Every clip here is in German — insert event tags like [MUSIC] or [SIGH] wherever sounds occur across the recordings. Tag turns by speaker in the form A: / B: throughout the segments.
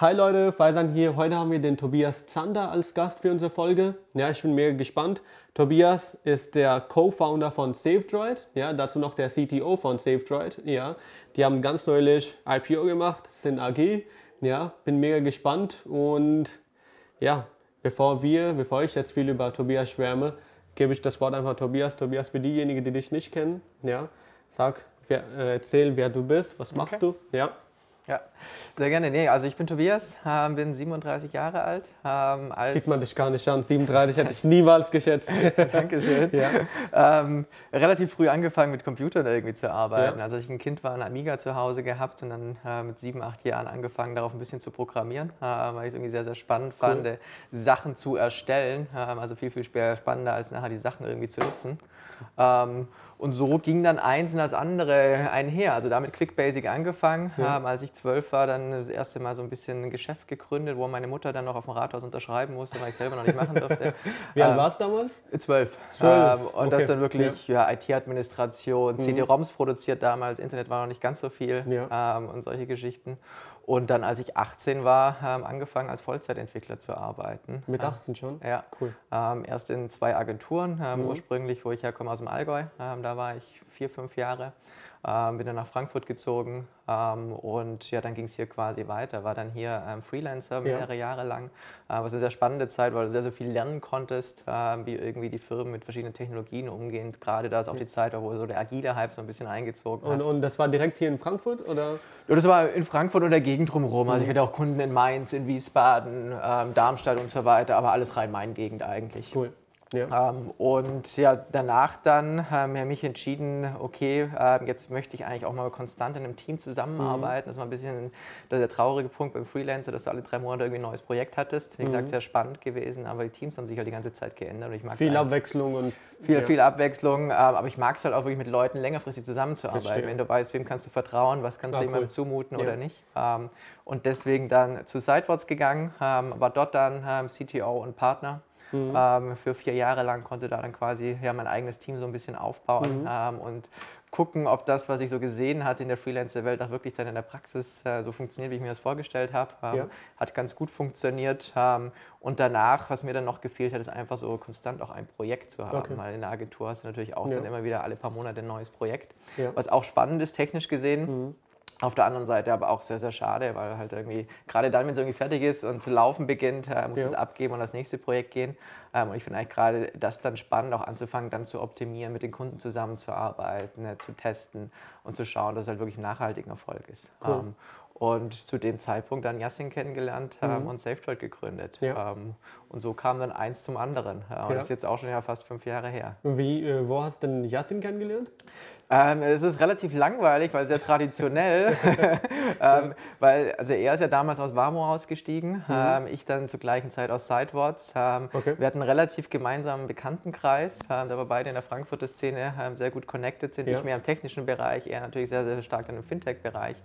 A: Hi Leute, Faisan hier. Heute haben wir den Tobias Zander als Gast für unsere Folge. Ja, ich bin mega gespannt. Tobias ist der Co-Founder von SafeDroid. Ja, dazu noch der CTO von SafeDroid. Ja, die haben ganz neulich IPO gemacht, sind AG. Ja, bin mega gespannt und ja, bevor wir, bevor ich jetzt viel über Tobias schwärme, gebe ich das Wort einfach Tobias. Tobias, für diejenigen, die dich nicht kennen, ja, sag, wer, äh, erzähl, wer du bist, was machst
B: okay.
A: du? Ja.
B: Ja, sehr gerne. Nee, also ich bin Tobias, äh, bin 37 Jahre alt.
A: Ähm, Sieht man dich gar nicht an. 37 hätte ich niemals geschätzt. [LAUGHS]
B: Dankeschön. Ja. Ähm, relativ früh angefangen mit Computern irgendwie zu arbeiten. Ja. Also als ich ein Kind war, ein Amiga zu Hause gehabt und dann äh, mit sieben, acht Jahren angefangen, darauf ein bisschen zu programmieren, äh, weil ich es irgendwie sehr, sehr spannend cool. fand, Sachen zu erstellen. Ähm, also viel, viel spannender als nachher die Sachen irgendwie zu nutzen. Ähm, und so ging dann eins und das andere einher. Also damit QuickBasic angefangen. Ja. Ähm, als ich zwölf war, dann das erste Mal so ein bisschen ein Geschäft gegründet, wo meine Mutter dann noch auf dem Rathaus unterschreiben musste, weil ich selber noch nicht machen durfte. [LAUGHS]
A: Wie alt ähm, warst du damals?
B: Zwölf. zwölf. Ähm, und okay. das dann wirklich ja. ja IT-Administration, mhm. CD-ROMs produziert damals, Internet war noch nicht ganz so viel ja. Ähm, und solche Geschichten. Und dann, als ich 18 war, ähm, angefangen als Vollzeitentwickler zu arbeiten.
A: Mit 18 schon?
B: Ja. Cool. Ähm, erst in zwei Agenturen, ähm, mhm. ursprünglich, wo ich herkomme aus dem Allgäu. Ähm, da war ich vier, fünf Jahre. Ähm, bin dann nach Frankfurt gezogen ähm, und ja, dann ging es hier quasi weiter. War dann hier ähm, Freelancer mehrere ja. Jahre lang, äh, was eine sehr spannende Zeit, weil du sehr, sehr viel lernen konntest, äh, wie irgendwie die Firmen mit verschiedenen Technologien umgehen. Gerade da ist auch die Zeit, wo so der agile Hype so ein bisschen eingezogen
A: hat. Und, und das war direkt hier in Frankfurt oder?
B: Ja, das war in Frankfurt und der Gegend drumherum. Also ich mhm. hatte auch Kunden in Mainz, in Wiesbaden, ähm, Darmstadt und so weiter, aber alles rein mein Gegend eigentlich.
A: Cool.
B: Ja. Ähm, und ja, danach dann haben wir mich entschieden, okay, äh, jetzt möchte ich eigentlich auch mal konstant in einem Team zusammenarbeiten. Mhm. Das war ein bisschen der, der, traurige Punkt beim Freelancer, dass du alle drei Monate irgendwie ein neues Projekt hattest. Wie mhm. gesagt, sehr spannend gewesen, aber die Teams haben sich halt die ganze Zeit geändert. Und ich
A: viel Abwechslung und
B: viel, ja. viel Abwechslung, äh, aber ich mag es halt auch wirklich mit Leuten längerfristig zusammenzuarbeiten. Verstehe. Wenn du weißt, wem kannst du vertrauen, was kannst ah, du jemandem cool. zumuten ja. oder nicht. Ähm, und deswegen dann zu Sidewards gegangen, ähm, war dort dann ähm, CTO und Partner Mhm. Ähm, für vier Jahre lang konnte da dann quasi ja, mein eigenes Team so ein bisschen aufbauen mhm. ähm, und gucken, ob das, was ich so gesehen hatte in der Freelancer-Welt, auch wirklich dann in der Praxis äh, so funktioniert, wie ich mir das vorgestellt habe. Ähm, ja. Hat ganz gut funktioniert. Ähm, und danach, was mir dann noch gefehlt hat, ist einfach so konstant auch ein Projekt zu haben. Okay. Weil in der Agentur hast du natürlich auch ja. dann immer wieder alle paar Monate ein neues Projekt, ja. was auch spannend ist, technisch gesehen. Mhm. Auf der anderen Seite aber auch sehr, sehr schade, weil halt irgendwie, gerade dann, wenn es irgendwie fertig ist und zu laufen beginnt, äh, muss ja. es abgeben und das nächste Projekt gehen. Ähm, und ich finde eigentlich gerade das dann spannend, auch anzufangen, dann zu optimieren, mit den Kunden zusammenzuarbeiten, äh, zu testen und zu schauen, dass es halt wirklich ein nachhaltiger Erfolg ist. Cool. Ähm, und zu dem Zeitpunkt dann Yassin kennengelernt ähm, mhm. und SafeDroid gegründet. Ja. Ähm, und so kam dann eins zum anderen. Äh, ja. Das ist jetzt auch schon ja fast fünf Jahre her.
A: Wie, äh, wo hast du denn Yassin kennengelernt?
B: Ähm, es ist relativ langweilig, weil sehr traditionell. [LAUGHS] [LAUGHS] ähm, weil, also er ist ja damals aus Warmo ausgestiegen, mhm. ähm, ich dann zur gleichen Zeit aus Sidewards. Ähm, okay. Wir hatten einen relativ gemeinsamen Bekanntenkreis, ähm, da wir beide in der Frankfurter Szene ähm, sehr gut connected sind. Ja. Ich mehr im technischen Bereich, er natürlich sehr, sehr stark dann im Fintech-Bereich.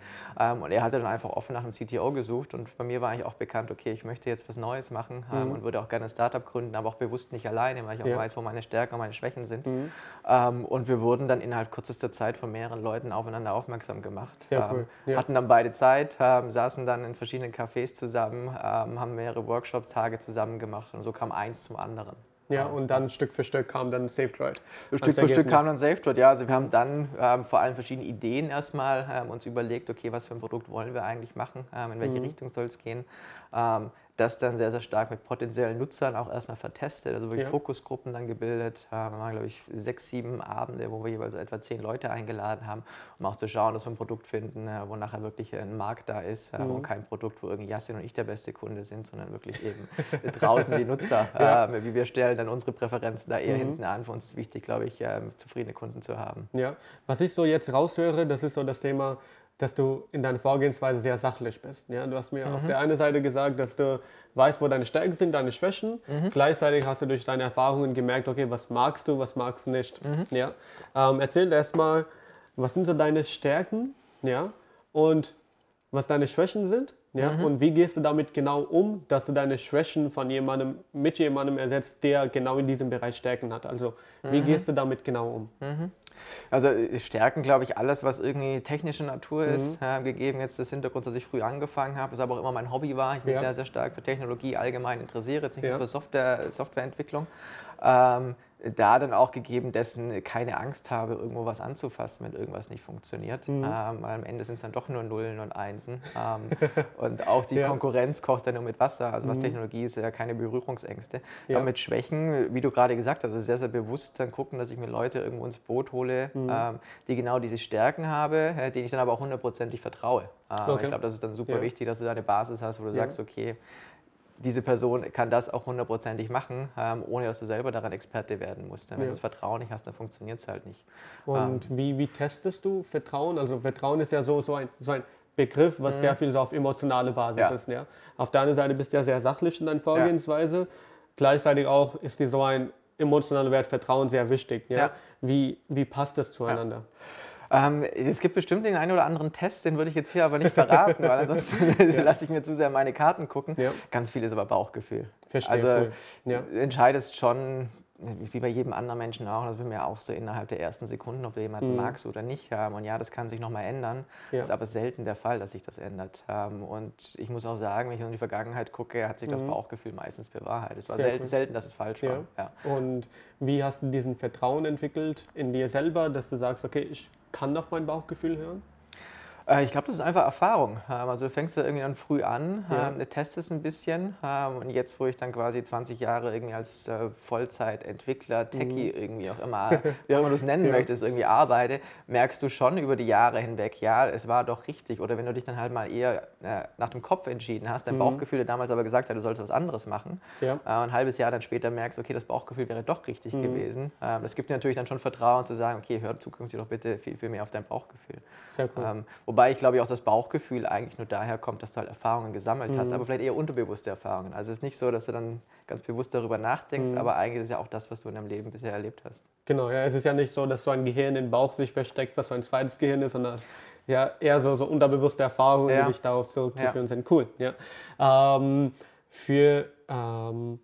B: und er hatte dann einfach offen nach einem CTO gesucht und bei mir war eigentlich auch bekannt, okay, ich möchte jetzt was Neues machen mhm. und würde auch gerne ein Startup gründen, aber auch bewusst nicht alleine, weil ich auch ja. weiß, wo meine Stärken und meine Schwächen sind. Mhm. und wir wurden dann innerhalb kurzes kürzester Zeit von mehreren Leuten aufeinander aufmerksam gemacht.
A: Sehr cool.
B: Ähm, ja. Hatten dann beide Zeit, ähm, saßen dann in verschiedenen Cafés zusammen, ähm, haben mehrere Workshop-Tage zusammen gemacht und so kam eins zum anderen.
A: Ja, und dann Stück für Stück kam dann SafeDroid.
B: Stück für Stück kam dann SafeDroid, ja. Also wir haben dann ähm, vor allem verschiedene Ideen erstmal ähm, uns überlegt, okay, was für ein Produkt wollen wir eigentlich machen, ähm, in welche mhm. Richtung soll es gehen. Ähm, das dann sehr, sehr stark mit potenziellen Nutzern auch erstmal vertestet, also wirklich ja. Fokusgruppen dann gebildet. Wir waren, glaube ich, sechs, sieben Abende, wo wir jeweils etwa zehn Leute eingeladen haben, um auch zu schauen, dass wir ein Produkt finden, wo nachher wirklich ein Markt da ist mhm. und kein Produkt, wo irgendwie Yassin und ich der beste Kunde sind, sondern wirklich eben [LAUGHS] draußen die Nutzer. [LAUGHS] ja. äh, wie wir stellen dann unsere Präferenzen da eher mhm. hinten an. Für uns ist wichtig, glaube ich, äh, zufriedene Kunden zu haben.
A: Ja, was ich so jetzt raushöre, das ist so das Thema, dass du in deiner Vorgehensweise sehr sachlich bist. Ja, du hast mir mhm. auf der einen Seite gesagt, dass du weißt, wo deine Stärken sind, deine Schwächen. Mhm. Gleichzeitig hast du durch deine Erfahrungen gemerkt, okay, was magst du, was magst du nicht. Mhm. Ja? Ähm, erzähl erstmal, was sind so deine Stärken ja? und was deine Schwächen sind Ja? Mhm. Und wie gehst du damit genau um, dass du deine Schwächen von jemandem mit jemandem ersetzt, der genau in diesem Bereich Stärken hat? Also wie mhm. gehst du damit genau um? Mhm.
B: Also äh, Stärken, glaube ich, alles, was irgendwie technische Natur ist, mhm. äh, gegeben jetzt das Hintergrund, dass ich früh angefangen habe, das aber auch immer mein Hobby war. Ich bin ja. sehr, sehr stark für Technologie allgemein interessiert, jetzt nicht ja. nur für Software, Softwareentwicklung. Ähm, da dann auch gegeben dessen keine Angst habe, irgendwo was anzufassen, wenn irgendwas nicht funktioniert. Mhm. Ähm, weil am Ende sind es dann doch nur Nullen und Einsen. Ähm, [LAUGHS] und auch die ja. Konkurrenz kocht dann nur mit Wasser. Also was mhm. Technologie ist, ja keine Berührungsängste. Ja. Aber mit Schwächen, wie du gerade gesagt hast, also sehr, sehr bewusst dann gucken, dass ich mir Leute irgendwo ins Boot hole, mhm. ähm, die genau diese Stärken habe, äh, denen ich dann aber auch hundertprozentig vertraue. Ähm, okay. Ich glaube, das ist dann super ja. wichtig, dass du da eine Basis hast, wo du sagst, okay, diese Person kann das auch hundertprozentig machen, ähm, ohne dass du selber daran Experte werden musst. Wenn ja. du das Vertrauen nicht hast, dann funktioniert es halt nicht.
A: Und ähm, wie, wie testest du Vertrauen? Also Vertrauen ist ja so, so, ein, so ein Begriff, was mhm. sehr viel so auf emotionale Basis ja. ist. Ja? Auf deiner Seite bist du ja sehr sachlich in deiner Vorgehensweise. Ja. Gleichzeitig auch ist dir so ein emotionaler Wert Vertrauen sehr wichtig. Ja? Wie, wie passt das zueinander?
B: Ähm, es gibt bestimmt den einen oder anderen Test, den würde ich jetzt hier aber nicht verraten, weil [LAUGHS] ansonsten ja. [LAUGHS] lasse ich mir zu sehr meine Karten gucken. Ja. Ganz viel ist aber Bauchgefühl. Verstehe. Also cool. ja. entscheidest schon, wie bei jedem anderen Menschen auch, das will mir auch so innerhalb der ersten Sekunden, ob du jemanden mhm. magst oder nicht. Und ja, das kann sich nochmal ändern. Ja. ist aber selten der Fall, dass sich das ändert. Ähm, und ich muss auch sagen, wenn ich in die Vergangenheit gucke, hat sich das mhm. Bauchgefühl meistens bewahrheitet. Es war Sehr selten, cool. selten, dass es falsch ja. war. Ja.
A: Und wie hast du diesen Vertrauen entwickelt in dir selber, dass du sagst, okay, ich kann auf mein Bauchgefühl hören?
B: Äh, ich glaube, das ist einfach Erfahrung. Ähm, also du fängst da irgendwie dann früh an, ja. Ähm, testest ein bisschen ähm, und jetzt, wo ich dann quasi 20 Jahre irgendwie als äh, Vollzeitentwickler, Techie, mhm. irgendwie auch immer, [LAUGHS] wie auch immer du es nennen ja. möchtest, irgendwie arbeite, merkst du schon über die Jahre hinweg, ja, es war doch richtig. Oder wenn du dich dann halt mal eher äh, nach dem Kopf entschieden hast, dein mhm. Bauchgefühl dir damals aber gesagt hat, du sollst was anderes machen ja. und ein halbes Jahr dann später merkst, okay, das Bauchgefühl wäre doch richtig mhm. gewesen. Das gibt dir natürlich dann schon Vertrauen zu sagen, okay, hör zukünftig doch bitte viel, viel mehr auf dein Bauchgefühl. Sehr cool. Wobei ich glaube auch das Bauchgefühl eigentlich nur daher kommt, dass du halt Erfahrungen gesammelt mhm. hast, aber vielleicht eher unterbewusste Erfahrungen. Also es ist nicht so, dass du dann ganz bewusst darüber nachdenkst, mhm. aber eigentlich ist es ja auch das, was du in deinem Leben bisher erlebt hast.
A: Genau, ja, es ist ja nicht so, dass so ein Gehirn im Bauch sich versteckt, was so ein zweites Gehirn ist, sondern ja, eher so, so unterbewusste Erfahrungen, ja. die dich darauf zurückzuführen ja. sind. Cool, ja. Ähm, für, ähm,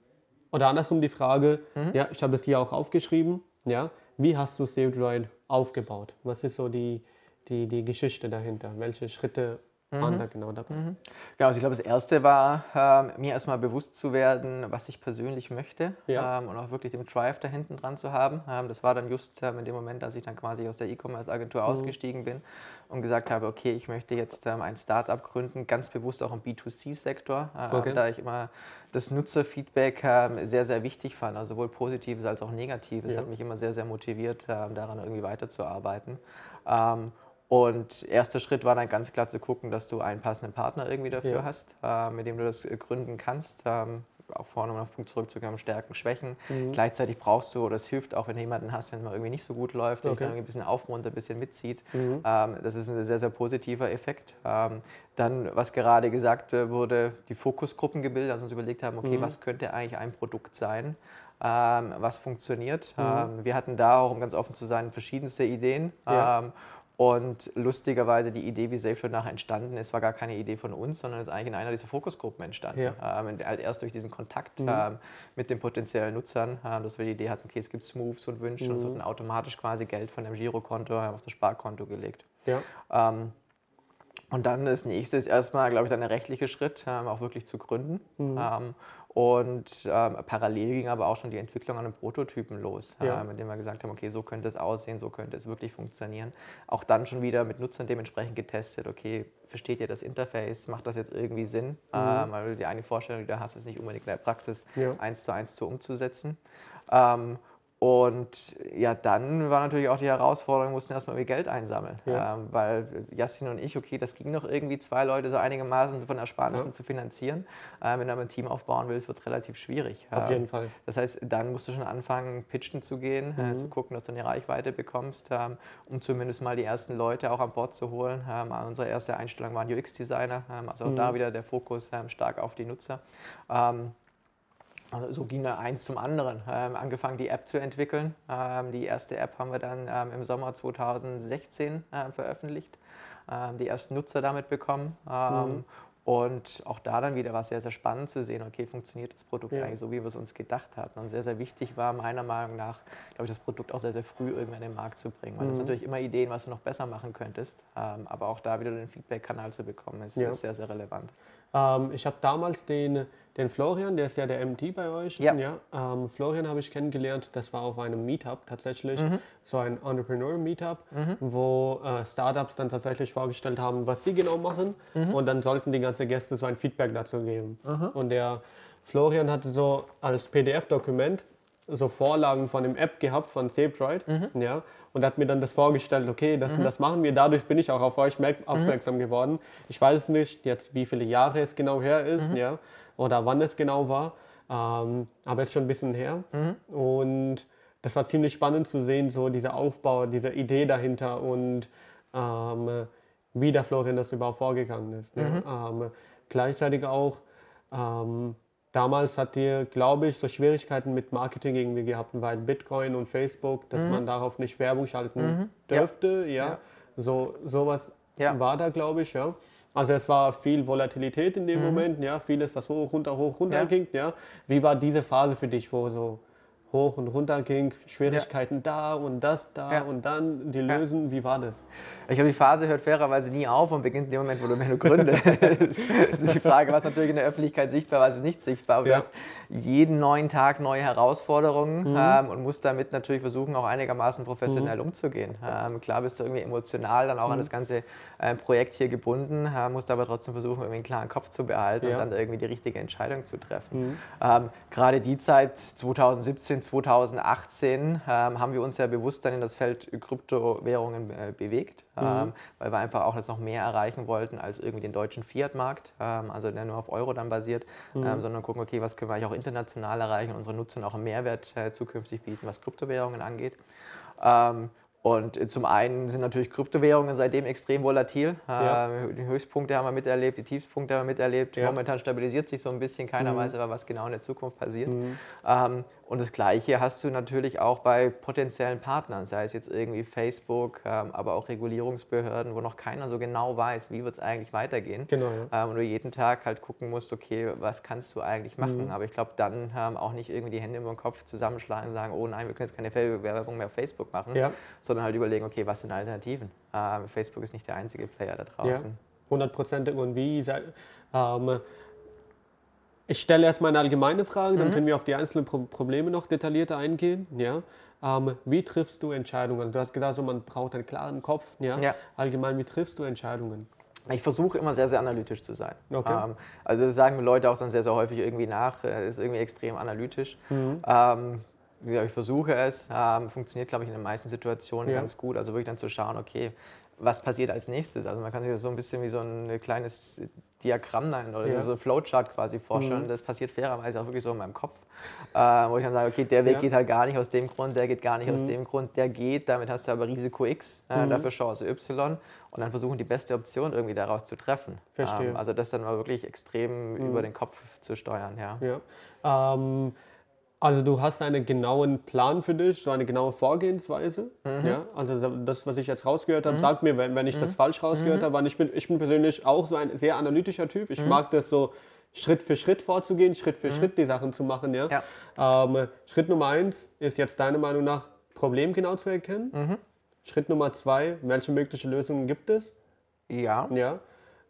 A: oder andersrum die Frage, mhm. ja, ich habe es hier auch aufgeschrieben, ja, wie hast du SaveDroid aufgebaut? Was ist so die, die, die Geschichte dahinter? Welche Schritte waren mhm. da genau dabei? Mhm.
B: Genau, also ich glaube, das erste war, ähm, mir erstmal bewusst zu werden, was ich persönlich möchte ja. ähm, und auch wirklich den Drive da hinten dran zu haben. Ähm, das war dann just ähm, in dem Moment, als ich dann quasi aus der E-Commerce-Agentur mhm. ausgestiegen bin und gesagt habe, okay, ich möchte jetzt ähm, ein Startup gründen, ganz bewusst auch im B2C-Sektor, äh, okay. da ich immer das Nutzerfeedback ähm, sehr, sehr wichtig fand, also sowohl positives als auch negatives. Ja. hat mich immer sehr, sehr motiviert, daran irgendwie weiterzuarbeiten. Und erster Schritt war dann ganz klar zu gucken, dass du einen passenden Partner irgendwie dafür ja. hast, äh, mit dem du das äh, gründen kannst. Ähm, auch vorne auf den Punkt zurückzukommen, Stärken, Schwächen. Mhm. Gleichzeitig brauchst du, oder es hilft auch, wenn du jemanden hast, wenn es mal irgendwie nicht so gut läuft, der okay. dich ein bisschen aufmuntert, ein bisschen mitzieht. Mhm. Ähm, das ist ein sehr, sehr positiver Effekt. Ähm, dann, was gerade gesagt wurde, die Fokusgruppen gebildet, also uns überlegt haben, okay, mhm. was könnte eigentlich ein Produkt sein, ähm, was funktioniert. Mhm. Ähm, wir hatten da auch, um ganz offen zu sein, verschiedenste Ideen. Ja. Ähm, und lustigerweise die Idee, wie SafeShot nachher entstanden ist, war gar keine Idee von uns, sondern ist eigentlich in einer dieser Fokusgruppen entstanden. Ja. Ähm, halt erst durch diesen Kontakt mhm. ähm, mit den potenziellen Nutzern, ähm, dass wir die Idee hatten, okay, es gibt Smooths und Wünsche mhm. und wird dann automatisch quasi Geld von dem Girokonto auf das Sparkonto gelegt. Ja. Ähm, und dann das nächste ist erstmal, glaube ich, dann der rechtliche Schritt, ähm, auch wirklich zu gründen. Mhm. Ähm, und ähm, parallel ging aber auch schon die Entwicklung an einem Prototypen los, ja. äh, mit dem wir gesagt haben, okay, so könnte es aussehen, so könnte es wirklich funktionieren. Auch dann schon wieder mit Nutzern dementsprechend getestet, okay, versteht ihr das Interface, macht das jetzt irgendwie Sinn? Mhm. Ähm, weil die eine Vorstellung, die du hast, ist nicht unbedingt in der Praxis ja. eins zu eins zu umzusetzen. Ähm, und ja, dann war natürlich auch die Herausforderung, wir mussten erstmal Geld einsammeln. Ja. Ähm, weil Jassin und ich, okay, das ging noch irgendwie, zwei Leute so einigermaßen von Ersparnissen ja. zu finanzieren. Ähm, wenn du ein Team aufbauen willst, wird es relativ schwierig.
A: Auf jeden Fall.
B: Das heißt, dann musst du schon anfangen, pitchen zu gehen, äh, mhm. äh, zu gucken, dass du eine Reichweite bekommst, ähm, um zumindest mal die ersten Leute auch an Bord zu holen. Ähm, unsere erste Einstellung waren UX-Designer, ähm, also auch mhm. da wieder der Fokus ähm, stark auf die Nutzer. So ging da eins zum anderen. Ähm, angefangen, die App zu entwickeln. Ähm, die erste App haben wir dann ähm, im Sommer 2016 äh, veröffentlicht. Ähm, die ersten Nutzer damit bekommen. Ähm, mhm. Und auch da dann wieder war es sehr, sehr spannend zu sehen, okay, funktioniert das Produkt ja. eigentlich so, wie wir es uns gedacht hatten. Und sehr, sehr wichtig war meiner Meinung nach, glaube ich, das Produkt auch sehr, sehr früh irgendwann in den Markt zu bringen. Weil mhm. das natürlich immer Ideen, was du noch besser machen könntest. Ähm, aber auch da wieder den Feedback-Kanal zu bekommen, ist, ja. ist sehr, sehr relevant.
A: Ich habe damals den, den Florian, der ist ja der MD bei euch.
B: Ja.
A: ja ähm, Florian habe ich kennengelernt, das war auf einem Meetup tatsächlich, mhm. so ein Entrepreneur-Meetup, mhm. wo äh, Startups dann tatsächlich vorgestellt haben, was sie genau machen. Mhm. Und dann sollten die ganzen Gäste so ein Feedback dazu geben. Und der Florian hatte so als PDF-Dokument so Vorlagen von dem App gehabt von SafeDroid, mhm. ja, und hat mir dann das vorgestellt, okay, das, mhm. das machen wir. Dadurch bin ich auch auf euch aufmerksam mhm. geworden. Ich weiß nicht jetzt, wie viele Jahre es genau her ist, mhm. ja, oder wann es genau war, ähm, aber es ist schon ein bisschen her. Mhm. Und das war ziemlich spannend zu sehen, so dieser Aufbau, diese Idee dahinter und ähm, wie der Florian das überhaupt vorgegangen ist. Ne? Ähm, gleichzeitig auch ähm, Damals hat ihr, glaube ich, so Schwierigkeiten mit Marketing irgendwie gehabt, weil Bitcoin und Facebook, dass mhm. man darauf nicht Werbung schalten mhm. dürfte. Ja. ja. So sowas ja. war da, glaube ich, ja. Also es war viel Volatilität in dem mhm. Moment, ja, vieles, was hoch, runter, hoch, runter ja. ging, ja. Wie war diese Phase für dich, wo so hoch und runter ging, Schwierigkeiten ja. da und das da ja. und dann die lösen. Ja. Wie war das?
B: Ich glaube, die Phase hört fairerweise nie auf und beginnt in dem Moment, wo du mehr gründest. [LAUGHS] das ist die Frage, was natürlich in der Öffentlichkeit sichtbar, was nicht sichtbar. Du hast jeden neuen Tag neue Herausforderungen mhm. ähm, und musst damit natürlich versuchen, auch einigermaßen professionell mhm. umzugehen. Ähm, klar bist du irgendwie emotional dann auch mhm. an das ganze äh, Projekt hier gebunden, äh, musst aber trotzdem versuchen, irgendwie einen klaren Kopf zu behalten und dann irgendwie die richtige Entscheidung zu treffen. Mhm. Ähm, gerade die Zeit 2017, 2018 ähm, haben wir uns ja bewusst dann in das Feld Kryptowährungen äh, bewegt, mhm. ähm, weil wir einfach auch jetzt noch mehr erreichen wollten als irgendwie den deutschen Fiat-Markt, ähm, also der nur auf Euro dann basiert, mhm. Ähm, sondern gucken, okay, was können wir eigentlich auch international erreichen und unsere Nutzern auch einen Mehrwert äh, zukünftig bieten, was Kryptowährungen angeht. Ähm, und zum einen sind natürlich Kryptowährungen seitdem extrem volatil. Ja. Äh, die Höchstpunkte haben wir miterlebt, die Tiefspunkte haben wir miterlebt. Ja. Momentan stabilisiert sich so ein bisschen, keiner mhm. weiß aber, was genau in der Zukunft passiert. Mhm. Und das Gleiche hast du natürlich auch bei potenziellen Partnern, sei es jetzt irgendwie Facebook, ähm, aber auch Regulierungsbehörden, wo noch keiner so genau weiß, wie wird es eigentlich weitergehen.
A: Genau,
B: ja. ähm, und du jeden Tag halt gucken musst, okay, was kannst du eigentlich machen? Mhm. Aber ich glaube, dann ähm, auch nicht irgendwie die Hände über den Kopf zusammenschlagen und sagen, oh nein, wir können jetzt keine Werbung mehr auf Facebook machen, ja. sondern halt überlegen, okay, was sind Alternativen? Facebook ist nicht der einzige Player da draußen. Ja.
A: 100 Prozent und wie ähm, ich stelle erstmal eine allgemeine Frage, dann mhm. können wir auf die einzelnen Pro Probleme noch detaillierter eingehen. Ja? Ähm, wie triffst du Entscheidungen? Du hast gesagt, so, man braucht einen klaren Kopf. Ja? ja. Allgemein, wie triffst du Entscheidungen?
B: Ich versuche immer sehr, sehr analytisch zu sein. Okay. Ähm, also das sagen mir Leute auch dann sehr, sehr häufig irgendwie nach, äh, ist irgendwie extrem analytisch. Mhm. Ähm, ich versuche es, ähm, funktioniert, glaube ich, in den meisten Situationen ja. ganz gut. Also wirklich dann zu schauen, okay, was passiert als nächstes? Also man kann sich das so ein bisschen wie so ein kleines Diagramm nein, oder ja. so ein Flowchart quasi vorstellen. Mhm. Das passiert fairerweise auch wirklich so in meinem Kopf, äh, wo ich dann sage, okay, der Weg ja. geht halt gar nicht aus dem Grund, der geht gar nicht mhm. aus dem Grund, der geht, damit hast du aber Risiko X, äh, mhm. dafür Chance Y und dann versuchen die beste Option irgendwie daraus zu treffen.
A: Verstehe.
B: Ähm, also das dann mal wirklich extrem mhm. über den Kopf zu steuern, ja.
A: ja. Ähm also du hast einen genauen Plan für dich, so eine genaue Vorgehensweise. Mhm. Ja? Also das, was ich jetzt rausgehört habe, mhm. sagt mir, wenn, wenn ich mhm. das falsch rausgehört mhm. habe, weil ich bin, ich bin persönlich auch so ein sehr analytischer Typ. Ich mhm. mag das so Schritt für Schritt vorzugehen, Schritt für mhm. Schritt die Sachen zu machen. Ja? ja. Ähm, Schritt Nummer eins ist jetzt deiner Meinung nach, Problem genau zu erkennen. Schritt Nummer zwei, welche mögliche Lösungen gibt es?
B: Ja.
A: ja.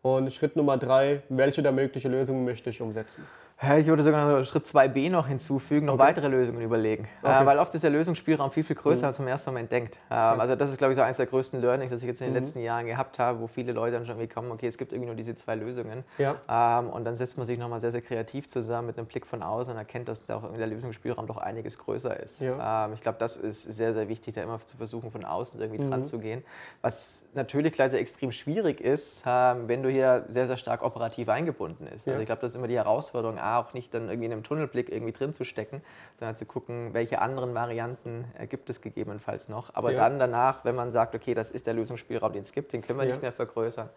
A: Und Schritt Nummer drei, welche der möglichen Lösungen möchte ich umsetzen?
B: Ich würde sogar noch Schritt 2b noch hinzufügen, noch okay. weitere Lösungen überlegen. Äh, okay. Äh, weil oft ist der Lösungsspielraum viel, viel größer, mhm. als man im ersten Moment denkt. Ähm, also das ist, glaube ich, so eines der größten Learnings, das ich jetzt in den mhm. letzten Jahren gehabt habe, wo viele Leute dann schon irgendwie kommen, okay, es gibt irgendwie nur diese zwei Lösungen.
A: Ja.
B: Ähm, und dann setzt man sich nochmal sehr, sehr kreativ zusammen mit einem Blick von außen und erkennt, dass da auch der Lösungsspielraum doch einiges größer ist. Ja. Ähm, ich glaube, das ist sehr, sehr wichtig, da immer zu versuchen, von außen irgendwie mhm. dran zu gehen. Was natürlich gleich sehr extrem schwierig ist, ähm, wenn du hier sehr, sehr stark operativ eingebunden bist. Ja. Also ich glaube, das ist immer die Herausforderung, A, auch nicht dann irgendwie in einem Tunnelblick irgendwie drin zu stecken, sondern zu gucken, welche anderen Varianten äh, gibt es gegebenenfalls noch. Aber ja. dann danach, wenn man sagt, okay, das ist der Lösungsspielraum, den es gibt, den können wir ja. nicht mehr vergrößern,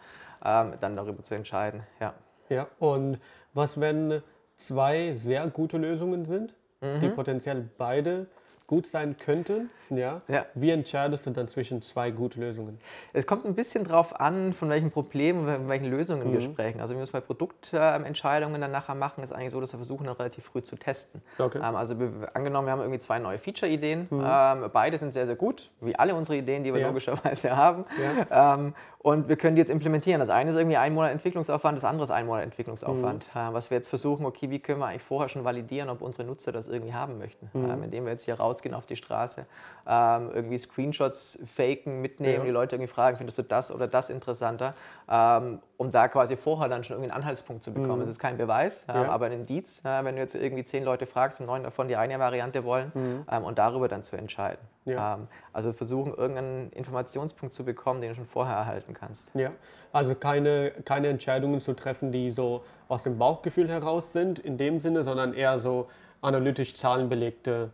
B: ähm, dann darüber zu entscheiden. Ja.
A: ja, und was, wenn zwei sehr gute Lösungen sind, mhm. die potenziell beide gut sein könnten, ja, ja. wie entscheidest du dann zwischen zwei guten Lösungen?
B: Es kommt ein bisschen drauf an, von welchen Problemen, von welchen Lösungen mhm. wir sprechen. Also wenn wir es bei Produktentscheidungen dann nachher machen, ist eigentlich so, dass wir versuchen, dann relativ früh zu testen. Okay. Ähm, also angenommen, wir haben irgendwie zwei neue Feature-Ideen. Mhm. Ähm, beide sind sehr, sehr gut, wie alle unsere Ideen, die wir ja. logischerweise [LAUGHS] haben. Ja. Ähm, und wir können die jetzt implementieren. Das eine ist irgendwie ein Monat Entwicklungsaufwand, das andere ist ein Monat Entwicklungsaufwand. Mhm. Äh, was wir jetzt versuchen, okay, wie können wir eigentlich vorher schon validieren, ob unsere Nutzer das irgendwie haben möchten. Mhm. Ähm, indem wir jetzt hier rausgehen auf die Straße, ähm, irgendwie Screenshots faken, mitnehmen, ja. die Leute irgendwie fragen, findest du das oder das interessanter, ähm, um da quasi vorher dann schon irgendwie einen Anhaltspunkt zu bekommen. Es mhm. ist kein Beweis, ja. aber ein Indiz, wenn du jetzt irgendwie zehn Leute fragst und neun davon die eine Variante wollen mhm. ähm, und darüber dann zu entscheiden. Ja. Ähm, also versuchen, irgendeinen Informationspunkt zu bekommen, den du schon vorher erhalten kannst.
A: Ja, also keine, keine Entscheidungen zu treffen, die so aus dem Bauchgefühl heraus sind, in dem Sinne, sondern eher so analytisch zahlenbelegte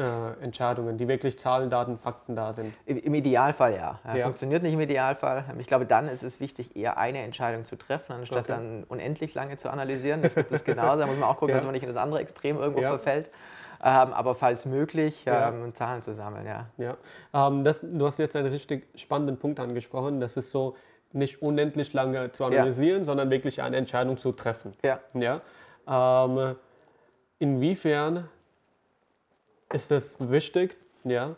A: äh, Entscheidungen, die wirklich Zahlen, Daten, Fakten da sind.
B: Im Idealfall ja. ja. Funktioniert nicht im Idealfall. Ich glaube, dann ist es wichtig, eher eine Entscheidung zu treffen, anstatt okay. dann unendlich lange zu analysieren. Das gibt es [LAUGHS] genauso. Da muss man auch gucken, ja. dass man nicht in das andere Extrem irgendwo ja. verfällt. Ähm, aber falls möglich, ähm, Zahlen zu sammeln, ja.
A: ja. Ähm, das, du hast jetzt einen richtig spannenden Punkt angesprochen. Das ist so, nicht unendlich lange zu analysieren, sondern wirklich eine Entscheidung zu treffen. Ja. ja? Ähm, inwiefern ist es wichtig, ja,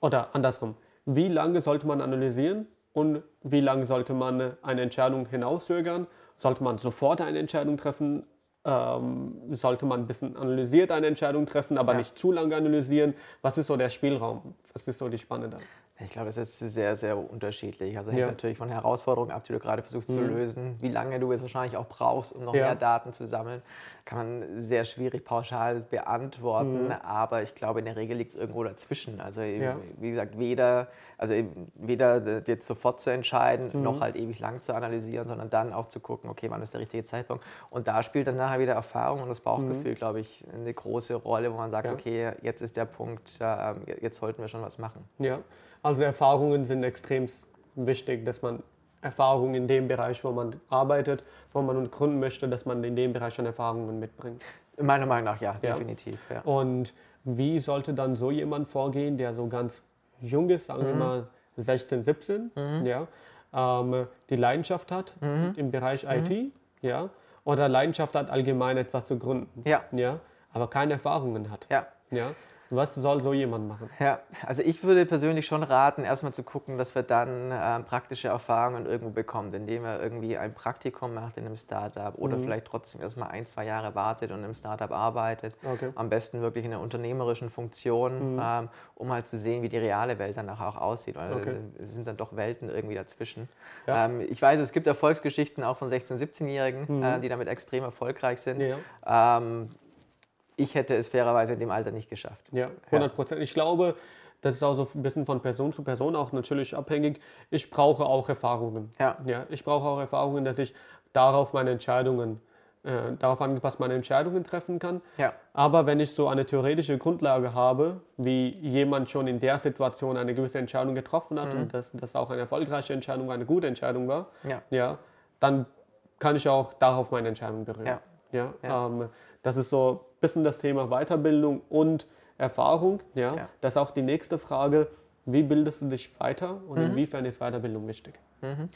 A: oder andersrum, wie lange sollte man analysieren und wie lange sollte man eine Entscheidung hinauszögern? Sollte man sofort eine Entscheidung treffen? Ähm, sollte man ein bisschen analysiert eine Entscheidung treffen, aber ja. nicht zu lange analysieren? Was ist so der Spielraum? Was ist so die Spanne da?
B: Ich glaube, das ist sehr, sehr unterschiedlich. Also hängt ja. natürlich von Herausforderungen ab, die du gerade versuchst mhm. zu lösen. Wie lange du jetzt wahrscheinlich auch brauchst, um noch ja. mehr Daten zu sammeln, kann man sehr schwierig pauschal beantworten. Mhm. Aber ich glaube, in der Regel liegt es irgendwo dazwischen. Also ja. wie gesagt, weder, also weder jetzt sofort zu entscheiden, mhm. noch halt ewig lang zu analysieren, sondern dann auch zu gucken, okay, wann ist der richtige Zeitpunkt. Und da spielt dann nachher wieder Erfahrung und das Bauchgefühl, mhm. glaube ich, eine große Rolle, wo man sagt, okay, jetzt ist der Punkt, ähm, jetzt sollten wir schon was machen.
A: Ja. Also Erfahrungen sind extrem wichtig, dass man Erfahrungen in dem Bereich, wo man arbeitet, wo man gründen möchte, dass man in dem Bereich schon Erfahrungen mitbringt.
B: Meiner Meinung nach ja, definitiv. Ja.
A: Und wie sollte dann so jemand vorgehen, der so ganz jung ist, sagen mhm. wir mal 16, 17, mhm. ja, ähm, die Leidenschaft hat mhm. im Bereich IT, mhm. ja, oder Leidenschaft hat allgemein etwas zu gründen, ja, ja aber keine Erfahrungen hat, ja, ja was soll so jemand machen?
B: Ja, also ich würde persönlich schon raten, erstmal zu gucken, dass wir dann äh, praktische Erfahrungen irgendwo bekommen, indem er irgendwie ein Praktikum macht in einem Startup oder mhm. vielleicht trotzdem erstmal ein, zwei Jahre wartet und im Startup arbeitet. Okay. Am besten wirklich in einer unternehmerischen Funktion, mhm. ähm, um halt zu sehen, wie die reale Welt dann auch aussieht. Weil okay. es sind dann doch Welten irgendwie dazwischen. Ja. Ähm, ich weiß, es gibt Erfolgsgeschichten auch von 16-, 17-Jährigen, mhm. äh, die damit extrem erfolgreich sind. Ja. Ähm, ich hätte es fairerweise in dem Alter nicht geschafft.
A: Ja, 100 Prozent. Ich glaube, das ist auch so ein bisschen von Person zu Person auch natürlich abhängig. Ich brauche auch Erfahrungen. Ja. ja ich brauche auch Erfahrungen, dass ich darauf meine Entscheidungen, äh, darauf angepasst meine Entscheidungen treffen kann. Ja. Aber wenn ich so eine theoretische Grundlage habe, wie jemand schon in der Situation eine gewisse Entscheidung getroffen hat mhm. und dass das auch eine erfolgreiche Entscheidung, eine gute Entscheidung war, ja. Ja, dann kann ich auch darauf meine Entscheidung berühren. Ja. Ja, ja. Ähm, das ist so bisschen das Thema Weiterbildung und Erfahrung. Ja? ja. Das ist auch die nächste Frage. Wie bildest du dich weiter und mhm. inwiefern ist Weiterbildung wichtig?
B: Mhm.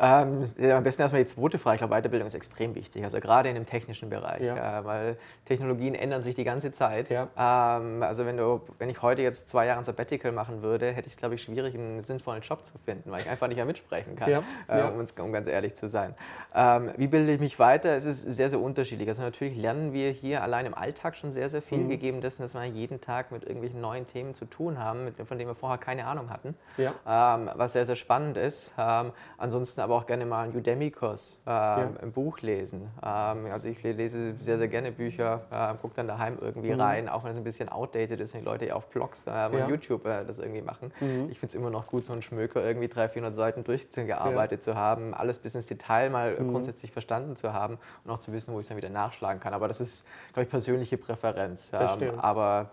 B: Ähm, am besten erstmal die zweite Frage. Ich glaube, Weiterbildung ist extrem wichtig, also gerade in dem technischen Bereich, ja. äh, weil Technologien ändern sich die ganze Zeit. Ja. Ähm, also wenn, du, wenn ich heute jetzt zwei Jahre ein Sabbatical machen würde, hätte ich es, glaube ich, schwierig, einen sinnvollen Job zu finden, weil ich einfach nicht mehr mitsprechen kann, ja. Äh, um, um, ganz ehrlich zu sein. Ähm, wie bilde ich mich weiter? Es ist sehr, sehr unterschiedlich. Also natürlich lernen wir hier allein im Alltag schon sehr, sehr viel, mhm. gegeben dessen, dass wir jeden Tag mit irgendwelchen neuen Themen zu tun haben, von denen wir vorher keine Ahnung hatten, ähm, was sehr, sehr spannend ist. Ähm, ansonsten aber auch gerne mal einen Udemy-Kurs, ähm, ja. ein Buch lesen. Ähm, also ich lese sehr, sehr gerne Bücher, äh, gucke dann daheim irgendwie mhm. rein, auch wenn es ein bisschen outdated ist und die Leute ja auf Blogs äh, ja. und YouTube äh, das irgendwie machen. Mhm. Ich finde es immer noch gut, so einen Schmöker irgendwie 300, 400 Seiten durchgearbeitet zu haben, alles bis ins Detail mal mhm. grundsätzlich verstanden zu haben und auch zu wissen, wo ich es dann wieder nachschlagen kann. Aber das ist, glaube ich, persönliche Präferenz. Ähm, aber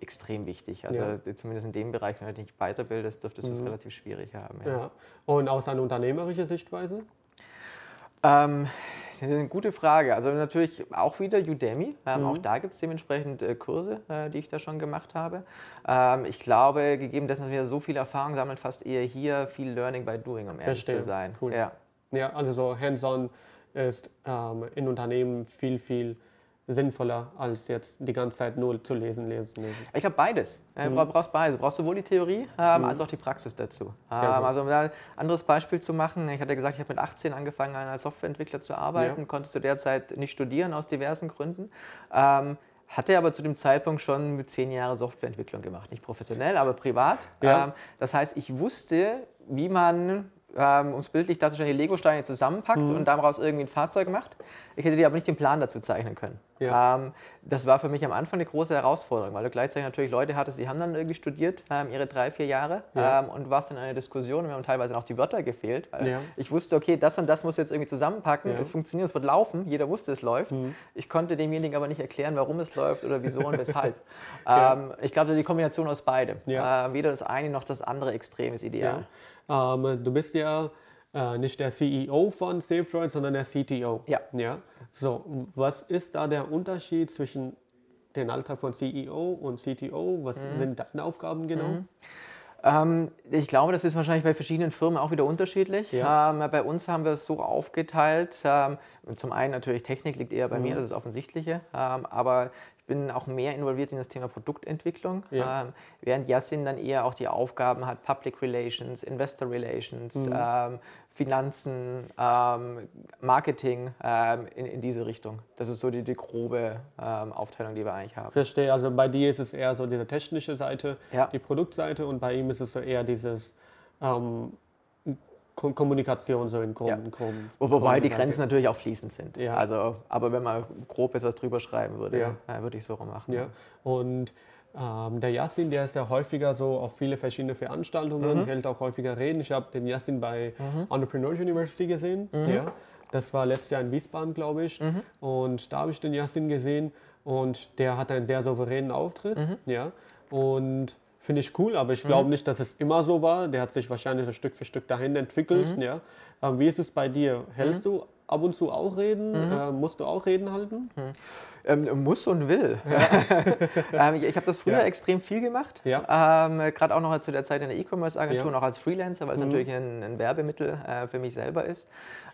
B: extrem wichtig. Also ja. zumindest in dem Bereich, wenn du dich weiterbildest, dürftest du es mhm. relativ schwierig haben.
A: Ja. ja. Und aus einer unternehmerischen Sichtweise?
B: Ähm, eine gute Frage. Also natürlich auch wieder Udemy. Ähm, mhm. Auch da gibt es dementsprechend äh, Kurse, äh, die ich da schon gemacht habe. Ähm, ich glaube, gegeben dessen, dass wir so viel Erfahrung sammeln, fast eher hier viel Learning by Doing, um ehrlich Verstehe. zu sein.
A: Cool. Ja. ja, also so hands-on ist ähm, in Unternehmen viel, viel sinnvoller, als jetzt die ganze Zeit nur zu lesen, lesen, lesen.
B: Ich glaube beides. Mhm. Du brauchst beides. Du brauchst sowohl die Theorie ähm, mhm. als auch die Praxis dazu. Ähm, also um ein anderes Beispiel zu machen, ich hatte gesagt, ich habe mit 18 angefangen, als Softwareentwickler zu arbeiten, ja. konnte zu der Zeit nicht studieren aus diversen Gründen. Ähm, hatte aber zu dem Zeitpunkt schon mit zehn Jahren Softwareentwicklung gemacht. Nicht professionell, aber privat. Ja. Ähm, das heißt, ich wusste, wie man ähm, um es bildlich darzustellen, die Lego-Steine zusammenpackt mhm. und daraus irgendwie ein Fahrzeug macht. Ich hätte dir aber nicht den Plan dazu zeichnen können. Ja. Ähm, das war für mich am Anfang eine große Herausforderung, weil du gleichzeitig natürlich Leute hattest, die haben dann irgendwie studiert, ähm, ihre drei, vier Jahre ja. ähm, und warst in einer Diskussion und mir haben teilweise auch die Wörter gefehlt. Ja. Ich wusste, okay, das und das muss jetzt irgendwie zusammenpacken, es funktioniert, es wird laufen, jeder wusste, es läuft. Mhm. Ich konnte demjenigen aber nicht erklären, warum es läuft oder wieso und weshalb. [LAUGHS] Ähm, ich glaube, die Kombination aus beidem. Äh, weder das eine noch das andere Extrem ist ideal.
A: Ähm, du bist ja äh, nicht der CEO von SafeDroid, sondern der CTO.
B: Ja.
A: ja. So, was ist da der Unterschied zwischen dem Alltag von CEO und CTO? Was mhm. sind deine Aufgaben genau? Mhm.
B: Ähm, ich glaube, das ist wahrscheinlich bei verschiedenen Firmen auch wieder unterschiedlich. Ja. Ähm, bei uns haben wir es so aufgeteilt. Ähm, zum einen natürlich Technik liegt eher bei mhm. mir, das ist das Offensichtliche. Ähm, aber bin auch mehr involviert in das Thema Produktentwicklung, ja. ähm, während Yassin dann eher auch die Aufgaben hat, Public Relations, Investor Relations, mhm. Finanzen, ähm, Marketing ähm, in, in, diese Richtung. Das ist so die, die grobe ähm, Aufteilung, die wir eigentlich haben.
A: Verstehe, also bei dir ist es eher so diese technische Seite, ja. die Produktseite und bei ihm ist es so eher dieses ähm, Kommunikation so in groben, ja. groben
B: Wobei die Grenzen natürlich auch fließend sind. Ja. Also, aber wenn man grob etwas drüber schreiben würde, äh, würde ich so rum machen.
A: Ja. Und ähm, der Yassin, der ist ja häufiger so auf viele verschiedene Veranstaltungen, mhm. hält auch häufiger Reden. Ich habe den Yassin bei mhm. Entrepreneur University gesehen. Mhm. Ja. Das war letztes Jahr in Wiesbaden, glaube ich. Mhm. Und da habe ich den Yassin gesehen und der hat einen sehr souveränen Auftritt. Mhm. Ja. Und Finde ich cool, aber ich glaube mhm. nicht, dass es immer so war. Der hat sich wahrscheinlich so Stück für Stück dahin entwickelt. Ja. Ähm, wie ist es bei dir? Hältst du ab und zu auch reden? Äh, musst du auch reden halten?
B: Ähm, muss und will. Ja. [LAUGHS] ähm, ich habe das früher ja. extrem viel gemacht. Ja. Ähm, Gerade auch noch zu der Zeit in der E-Commerce-Agentur, ja. noch als Freelancer, weil es mhm. natürlich ein, ein Werbemittel äh, für mich selber ist.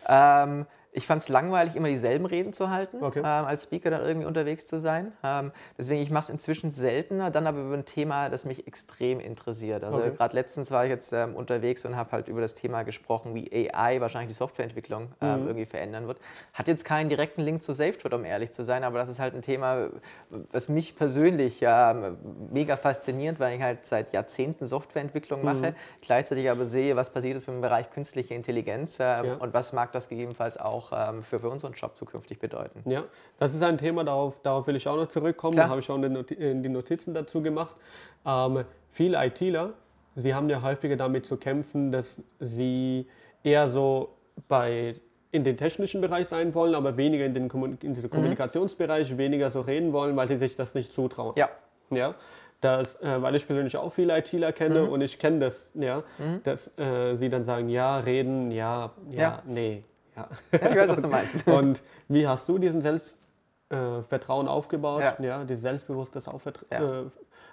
B: Ähm, ich fand es langweilig, immer dieselben Reden zu halten, okay. ähm, als Speaker dann irgendwie unterwegs zu sein. Ähm, deswegen, ich mache es inzwischen seltener, dann aber über ein Thema, das mich extrem interessiert. Also okay. gerade letztens war ich jetzt ähm, unterwegs und habe halt über das Thema gesprochen, wie AI wahrscheinlich die Softwareentwicklung ähm, mhm. irgendwie verändern wird. Hat jetzt keinen direkten Link zu SafeTrade, um ehrlich zu sein, aber das ist halt ein Thema, was mich persönlich ähm, mega fasziniert, weil ich halt seit Jahrzehnten Softwareentwicklung mhm. mache, gleichzeitig aber sehe, was passiert ist im Bereich künstliche Intelligenz ähm, ja. und was mag das gegebenenfalls auch auch ähm, für, für unseren Job zukünftig bedeuten.
A: Ja, das ist ein Thema, darauf, darauf will ich auch noch zurückkommen. Klar. Da habe ich auch die Notizen dazu gemacht. Ähm, viele ITler, sie haben ja häufiger damit zu kämpfen, dass sie eher so bei in den technischen Bereich sein wollen, aber weniger in den in diesem mhm. Kommunikationsbereich, mhm. weniger so reden wollen, weil sie sich das nicht zutrauen.
B: Ja.
A: Ja. Das, äh, weil ich persönlich auch viele ITler kenne mhm. und ich kenne das, ja, mhm. dass äh, sie dann sagen, ja, reden, ja, ja, ja. nee,
B: ja. ja, ich weiß, was du meinst. [LAUGHS]
A: Und wie hast du diesen Selbstvertrauen äh, aufgebaut, ja. ja, dieses selbstbewusstes ja. äh,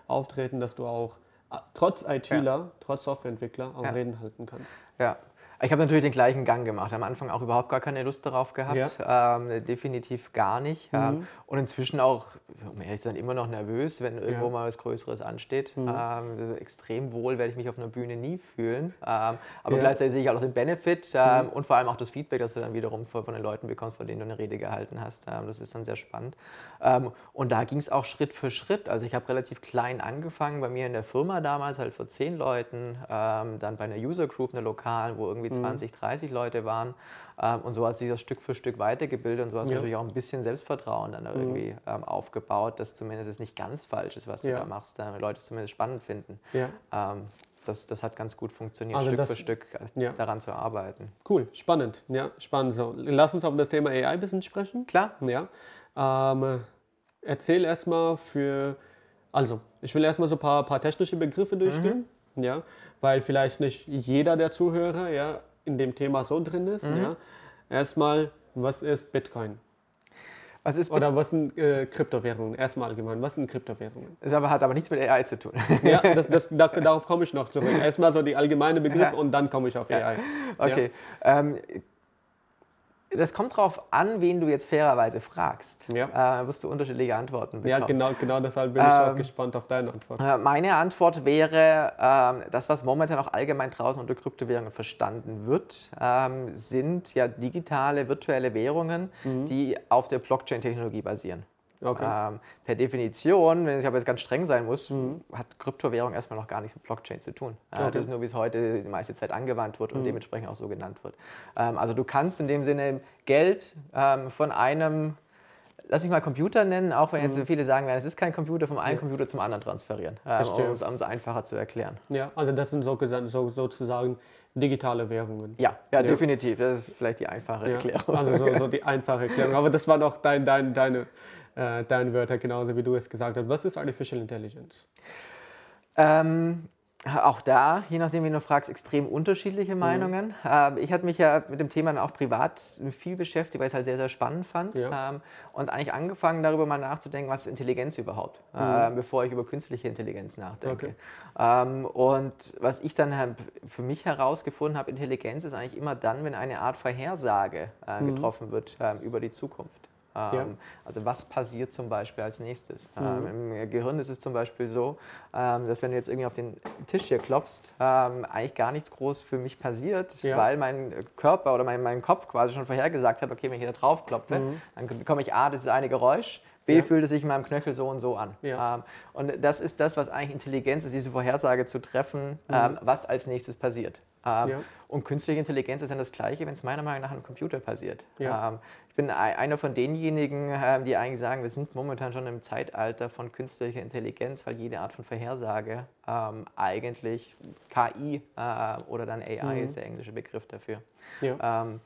A: Auftreten, dass du auch äh, trotz ITler, trotz Softwareentwickler auch Reden halten kannst?
B: Ja, ich habe natürlich den gleichen Gang gemacht. Am Anfang auch überhaupt gar keine Lust darauf gehabt. Ja. Ähm, definitiv gar nicht. Mhm. und inzwischen auch, um ehrlich zu sein, immer noch nervös, wenn irgendwo ja. mal was Größeres ansteht. Mhm. Ähm, extrem wohl werde ich mich auf einer Bühne nie fühlen. Ähm, aber ja. gleichzeitig sehe ich auch den Benefit ähm, mhm. und vor allem auch das Feedback, das du dann wiederum von, den Leuten bekommst, von denen du eine Rede gehalten hast. Ähm, das ist dann sehr spannend. Ähm, und da ging es auch Schritt für Schritt. Also ich habe relativ klein angefangen, bei mir in der Firma damals halt vor zehn Leuten, dann bei einer User Group, einer lokalen, wo irgendwie 20, mhm. 30 Leute waren. Ähm, und so hat sich das Stück für Stück weitergebildet und so hast du ja. natürlich auch ein bisschen Selbstvertrauen dann mhm. irgendwie ähm, aufgebaut, dass zumindest es nicht ganz falsch ist, was du ja. da machst, damit Leute es zumindest spannend finden. Ja. Ähm, das, das hat ganz gut funktioniert, also Stück das, für Stück äh, daran zu arbeiten.
A: Cool, spannend. Ja, spannend. So, lass uns auf das Thema AI ein bisschen sprechen.
B: Klar.
A: Ja. Ähm, erzähl erstmal für, also ich will erstmal so ein paar, paar technische Begriffe durchgehen. Mhm. Ja, weil vielleicht nicht jeder der Zuhörer ja, in dem Thema so drin ist. Mhm. Ja. Erstmal, was ist Bitcoin?
B: Was ist
A: Oder was sind äh, Kryptowährungen? Erstmal allgemein, was sind Kryptowährungen?
B: Das aber, hat aber nichts mit AI zu tun.
A: ja, das, das, [LAUGHS] darauf komme ich noch zurück. Erstmal so die allgemeine Begriff ja. und dann komme ich auf AI.
B: Okay. Ja. Ähm, das kommt darauf an, wen du jetzt fairerweise fragst. Ja. Äh, wirst du unterschiedliche Antworten bekommen.
A: Ja, genau, genau deshalb bin ich ähm, auch gespannt auf deine Antwort.
B: Äh, meine Antwort wäre, ähm, das, was momentan auch allgemein draußen unter Kryptowährungen verstanden wird, ähm, sind ja digitale, virtuelle Währungen, mhm. die auf der Blockchain-Technologie basieren. Okay. Ähm, per Definition, wenn ich aber jetzt ganz streng sein muss, mhm. hat Kryptowährung erstmal noch gar nichts mit Blockchain zu tun. Äh, okay. Das ist nur, wie es heute die meiste Zeit angewandt wird und mhm. dementsprechend auch so genannt wird. Ähm, also du kannst in dem Sinne Geld ähm, von einem lass ich mal Computer nennen, auch wenn jetzt mhm. viele sagen werden, es ist kein Computer, vom einen ja. Computer zum anderen transferieren, ähm, um es umso einfacher zu erklären.
A: Ja, also das sind so, so, sozusagen digitale Währungen.
B: Ja, ja, ja, definitiv. Das ist vielleicht die einfache ja. Erklärung.
A: Also so, so, die [LAUGHS] einfache Erklärung. Aber das war doch dein, dein, deine äh, Wörter, genauso wie du es gesagt hast. Was ist Artificial Intelligence?
B: Ähm, auch da, je nachdem, wie du fragst, extrem unterschiedliche mhm. Meinungen. Mhm. Ich hatte mich ja mit dem Thema auch privat viel beschäftigt, weil ich es halt sehr, sehr spannend fand. Ja. Ähm, und eigentlich angefangen, darüber mal nachzudenken, was ist Intelligenz überhaupt, mhm. ähm, bevor ich über künstliche Intelligenz nachdenke. Okay. Ähm, und was ich dann für mich herausgefunden habe, Intelligenz ist eigentlich immer dann, wenn eine Art Vorhersage äh, mhm. getroffen wird ähm, über die Zukunft. Ja. Ähm, also was passiert zum Beispiel als nächstes? Mhm. Ähm, Im Gehirn ist es zum Beispiel so, ähm, dass wenn du jetzt irgendwie auf den Tisch hier klopfst, eigentlich gar nichts groß für mich passiert, ja. weil mein Körper oder mein, mein Kopf quasi schon vorhergesagt hat, okay, wenn ich da drauf klopfe, mhm. dann bekomme ich A, das ist eine Geräusch, B ja. fühlt es sich in meinem Knöchel so und so an. Ja. Ähm, und das ist das, was eigentlich Intelligenz ist, diese Vorhersage zu treffen, mhm. ähm, was als nächstes passiert. Ähm, ja. Und künstliche Intelligenz ist dann das Gleiche, wenn es meiner Meinung nach einem Computer passiert. Ähm, ich bin einer von denjenigen, äh, die eigentlich sagen, wir sind momentan schon im Zeitalter von künstlicher Intelligenz, weil jede Art von Vorhersage ähm, eigentlich KI äh, oder dann AI mhm. ist der englische Begriff dafür. Ähm,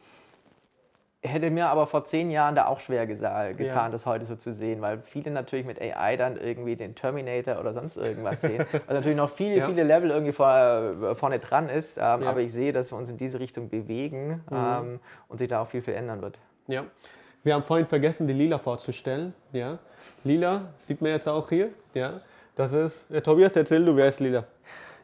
B: hätte mir aber vor zehn Jahren da auch schwer getan, ja. das heute so zu sehen, weil viele natürlich mit AI dann irgendwie den Terminator oder sonst irgendwas sehen, [LAUGHS] was natürlich noch viele, ja. viele Level irgendwie vor, äh, vorne dran ist, ähm, ja. aber ich sehe, dass wir uns in diese Richtung bewegen mhm. ähm, und sich da auch viel, viel ändern wird.
A: Ja, wir haben vorhin vergessen, die Lila vorzustellen. Ja. Lila sieht man jetzt auch hier. Ja. Das ist, äh, Tobias, erzähl du, wer ist Lila?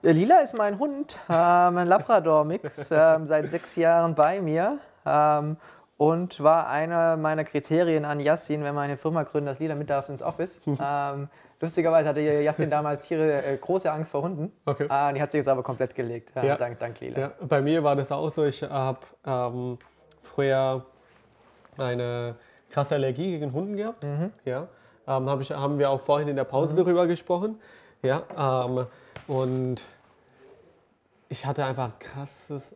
B: Lila ist mein Hund, äh, mein Labrador-Mix, [LAUGHS] äh, seit sechs Jahren bei mir. Ähm, und war einer meiner Kriterien an Yassin, wenn man eine Firma gründet, dass Lila mit darf ins Office. [LAUGHS] ähm, lustigerweise hatte Yassin damals Tiere äh, große Angst vor Hunden. Okay. Äh, die hat sich jetzt aber komplett gelegt, ja, dank, dank Lila. Ja,
A: bei mir war das auch so. Ich habe ähm, früher eine krasse Allergie gegen Hunden gehabt. Mhm. Ja. Ähm, hab ich, haben wir auch vorhin in der Pause mhm. darüber gesprochen. Ja, ähm, und ich hatte einfach krasses,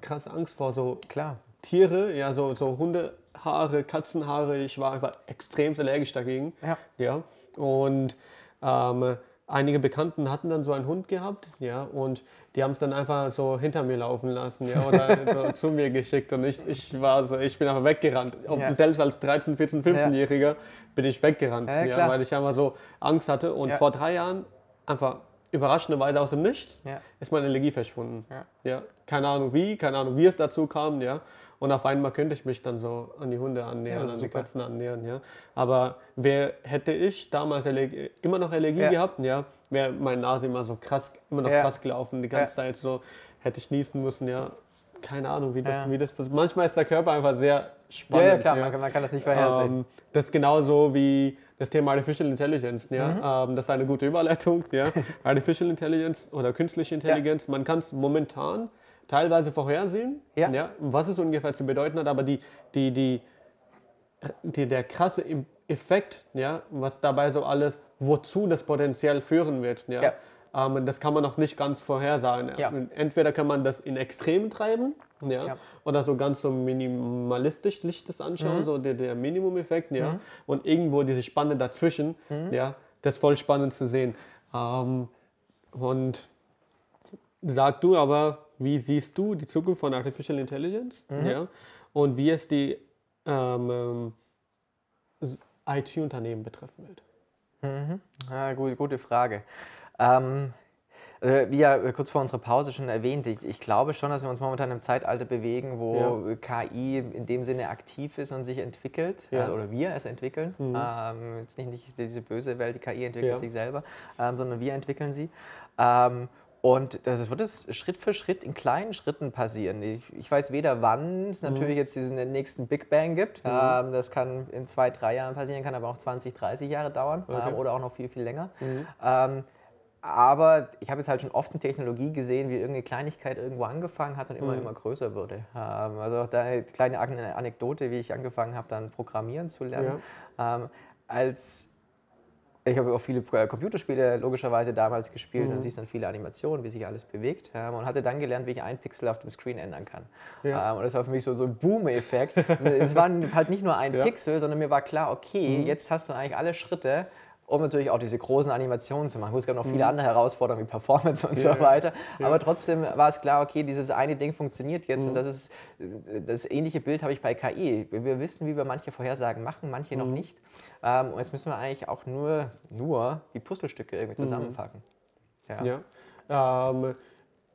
A: krasse Angst vor so Klar. Tiere, ja, so, so Hundehaare, Katzenhaare. Ich war einfach extrem allergisch dagegen. Ja. ja. Und ähm, einige Bekannten hatten dann so einen Hund gehabt, ja, und die haben es dann einfach so hinter mir laufen lassen, ja, oder [LAUGHS] so zu mir geschickt und ich, ich war so, ich bin einfach weggerannt. Ja. Selbst als 13, 14, 15-Jähriger ja. bin ich weggerannt, ja, ja, weil ich einfach so Angst hatte und vor drei Jahren einfach überraschenderweise aus dem Nichts ist meine Allergie verschwunden. Ja. Keine Ahnung wie, keine Ahnung wie es dazu kam, ja. Und auf einmal könnte ich mich dann so an die Hunde annähern, ja, an die Katzen annähern. Ja. Aber wer hätte ich damals Allergie, immer noch Allergie ja. gehabt, ja, wäre meine Nase immer so krass, immer noch ja. krass gelaufen, die ganze Zeit so, hätte ich niesen müssen, ja. Keine Ahnung, wie das, wie das passiert. Manchmal ist der Körper einfach sehr spannend.
B: Ja, ja klar, man kann, man, kann, das nicht vorhersehen.
A: Ähm, das ist genauso wie das Thema Artificial Intelligence. Ja? Mhm. Ähm, das ist eine gute Überleitung. Ja? [LAUGHS] Artificial Intelligence oder künstliche Intelligenz, man kann es momentan teilweise vorhersehen, ja. ja. was es ungefähr zu bedeuten hat, aber die, die, die, die, der krasse Effekt, ja, was dabei so alles, wozu das potenziell führen wird, ja, ja. Ähm, das kann man noch nicht ganz vorhersagen. Ja. Entweder kann man das in Extremen treiben, ja, ja. oder so ganz so minimalistisch sich das anschauen, mhm. so der, der Minimum-Effekt, ja, mhm. und irgendwo diese Spanne dazwischen, mhm. ja, das ist voll spannend zu sehen. Ähm, und sag du aber, wie siehst du die Zukunft von Artificial Intelligence mhm. ja, und wie es die ähm, ähm IT-Unternehmen betreffen wird?
B: Mhm. Ja, gut, gute Frage. Ähm, Äh, wie ja äh, kurz vor unserer Pause schon erwähnt, ich, ich, glaube schon, dass wir uns momentan im Zeitalter bewegen, wo ja. KI in dem Sinne aktiv ist und sich entwickelt, ja. äh, oder wir es entwickeln. Mhm. Ähm, jetzt nicht, nicht diese böse Welt, die KI entwickelt ja. sich selber, ähm, sondern wir entwickeln sie. Ähm, und das wird es Schritt für Schritt in kleinen Schritten passieren. Ich, ich weiß weder, wann es mhm. natürlich jetzt diesen nächsten Big Bang gibt. Mhm. Ähm, das kann in zwei, drei Jahren passieren, kann aber auch 20, 30 Jahre dauern okay. ähm, oder auch noch viel, viel länger. Mhm. Ähm, aber ich habe jetzt halt schon oft in Technologie gesehen, wie irgendeine Kleinigkeit irgendwo angefangen hat und immer, mhm. immer größer wurde. Ähm, also auch da eine kleine Anekdote, wie ich angefangen habe, dann Programmieren zu lernen. Ja. Ähm, als ich habe auch viele äh, Computerspiele logischerweise damals gespielt, mhm. dann siehst du dann viele Animationen, wie sich alles bewegt ähm, und hatte dann gelernt, wie ich ein Pixel auf dem Screen ändern kann. Ja. Ähm, und das war für mich so, so ein Boom-Effekt. es war halt nicht nur ein [LAUGHS] ja. Pixel, sondern mir war klar, okay, mhm. jetzt hast du eigentlich alle Schritte um natürlich auch diese großen Animationen zu machen. Es gab noch viele mhm. andere Herausforderungen wie Performance und ja, so weiter. Ja. Aber trotzdem war es klar, okay, dieses eine Ding funktioniert jetzt mhm. und das ist das ähnliche Bild habe ich bei KI. Wir wissen, wie wir manche Vorhersagen machen, manche mhm. noch nicht. Ähm, und jetzt müssen wir eigentlich auch nur, nur die Puzzlestücke irgendwie mhm. zusammenpacken.
A: Ja. ja. Ähm,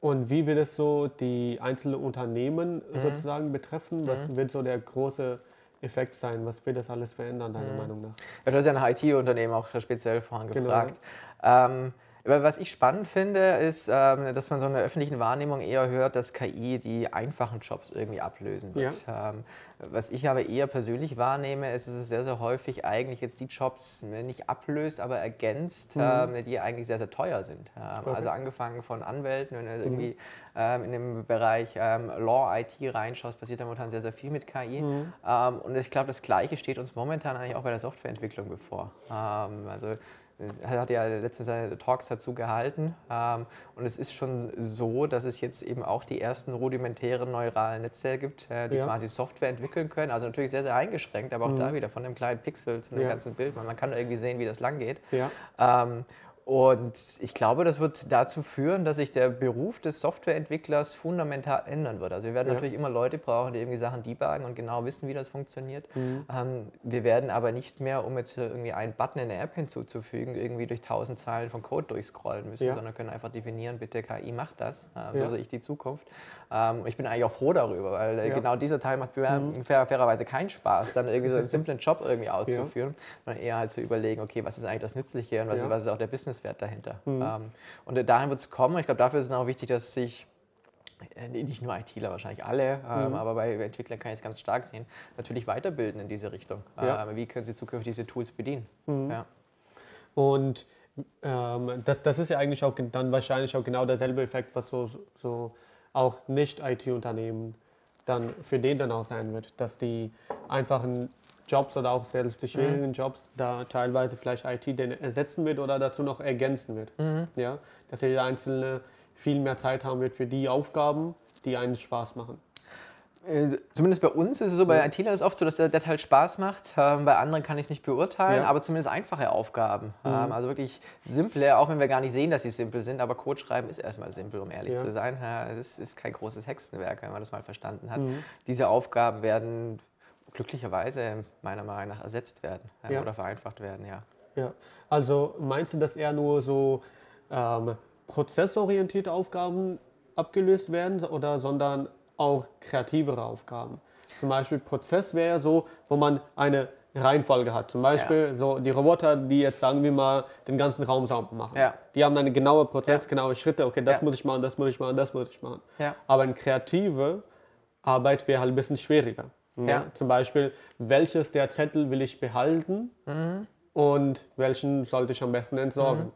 A: und wie wird es so die einzelnen Unternehmen mhm. sozusagen betreffen? Was mhm. wird so der große Effekt sein? Was wird das alles verändern, deiner mhm. Meinung nach?
B: Ja, du hast ja nach IT-Unternehmen auch speziell vorhin genau. gefragt. Genau. Ähm, was ich spannend finde, ist, ähm, dass man so in der öffentlichen Wahrnehmung eher hört, dass KI die einfachen Jobs irgendwie ablösen wird. Ja. Ähm, was ich aber eher persönlich wahrnehme, ist, dass es sehr, sehr häufig eigentlich jetzt die Jobs ne, nicht ablöst, aber ergänzt, mhm. Ähm, die eigentlich sehr, sehr teuer sind. Okay. Also angefangen von Anwälten, wenn du mhm. irgendwie in dem Bereich Law, IT reinschaust, passiert da momentan sehr, sehr viel mit KI. Mhm. und ich glaube, das Gleiche steht uns momentan eigentlich auch bei der Softwareentwicklung bevor. also er hat ja letztens seine Talks dazu gehalten. Ähm, und es ist schon so, dass es jetzt eben auch die ersten rudimentären neuralen Netze gibt, äh, die ja. quasi Software entwickeln können. Also natürlich sehr, sehr eingeschränkt, aber auch mhm. da wieder von einem kleinen Pixel zu einem ja. ganzen Bild. Man, kann irgendwie sehen, wie das lang geht. Ja. Ähm, und ich glaube, das wird dazu führen, dass sich der Beruf des Softwareentwicklers fundamental ändern wird. Also wir werden ja. natürlich immer Leute brauchen, die irgendwie Sachen debuggen und genau wissen, wie das funktioniert. Mhm. Ähm, wir werden aber nicht mehr, um jetzt irgendwie einen Button in der App hinzuzufügen, irgendwie durch tausend Zeilen von Code durchscrollen müssen, ja. sondern können einfach definieren, bitte KI macht das. Äh, so ja. sehe ich die Zukunft. Ähm, ich bin eigentlich auch froh darüber, weil äh, genau dieser Teil macht mhm. fair, fairerweise keinen Spaß, dann irgendwie so einen simplen Job irgendwie [LAUGHS] auszuführen, sondern eher halt zu überlegen, okay, was ist eigentlich das Nützliche und was, was ist auch der Business Wissenswert dahinter. Mhm. Ähm, und dahin wird es kommen. Ich glaube, dafür ist es auch wichtig, dass sich äh, nicht nur ITler, wahrscheinlich alle, ähm, mhm. aber bei Entwicklern kann ich es ganz stark sehen, natürlich weiterbilden in diese Richtung. Ja. Ähm, wie können sie zukünftig diese Tools bedienen? Mhm. Ja.
A: Und ähm, das, das ist ja eigentlich auch dann wahrscheinlich auch genau derselbe Effekt, was so, so auch Nicht-IT-Unternehmen dann für den dann auch sein wird, dass die einfachen Jobs oder auch selbst die schwierigen mhm. Jobs da teilweise vielleicht IT den ersetzen wird oder dazu noch ergänzen wird. Mhm. Ja, dass jeder Einzelne viel mehr Zeit haben wird für die Aufgaben, die einen Spaß machen.
B: Äh, zumindest bei uns ist es so, bei ja. ITlern ist es oft so, dass der, der Teil Spaß macht. Ähm, bei anderen kann ich es nicht beurteilen, ja. aber zumindest einfache Aufgaben. Mhm. Ähm, also wirklich simple, auch wenn wir gar nicht sehen, dass sie simpel sind, aber Code schreiben ist erstmal simpel, um ehrlich ja. zu sein. Es ist kein großes Hexenwerk, wenn man das mal verstanden hat. Mhm. Diese Aufgaben werden glücklicherweise meiner Meinung nach ersetzt werden ja. oder vereinfacht werden, ja.
A: Ja, also meinst du, dass eher nur so ähm, prozessorientierte Aufgaben abgelöst werden oder sondern auch kreativere Aufgaben? Zum Beispiel Prozess wäre so, wo man eine Reihenfolge hat. Zum Beispiel ja. so die Roboter, die jetzt sagen wir mal den ganzen Raum sauber machen. Ja. Die haben einen genauen Prozess, ja. genaue Schritte. Okay, das muss ich machen, das muss ich machen, das muss ich machen. Aber eine kreative Arbeit wäre halt ein bisschen schwieriger. Ja. ja. Zum Beispiel, welches der Zettel will ich behalten mhm. und welchen sollte ich am besten entsorgen?
B: Mhm.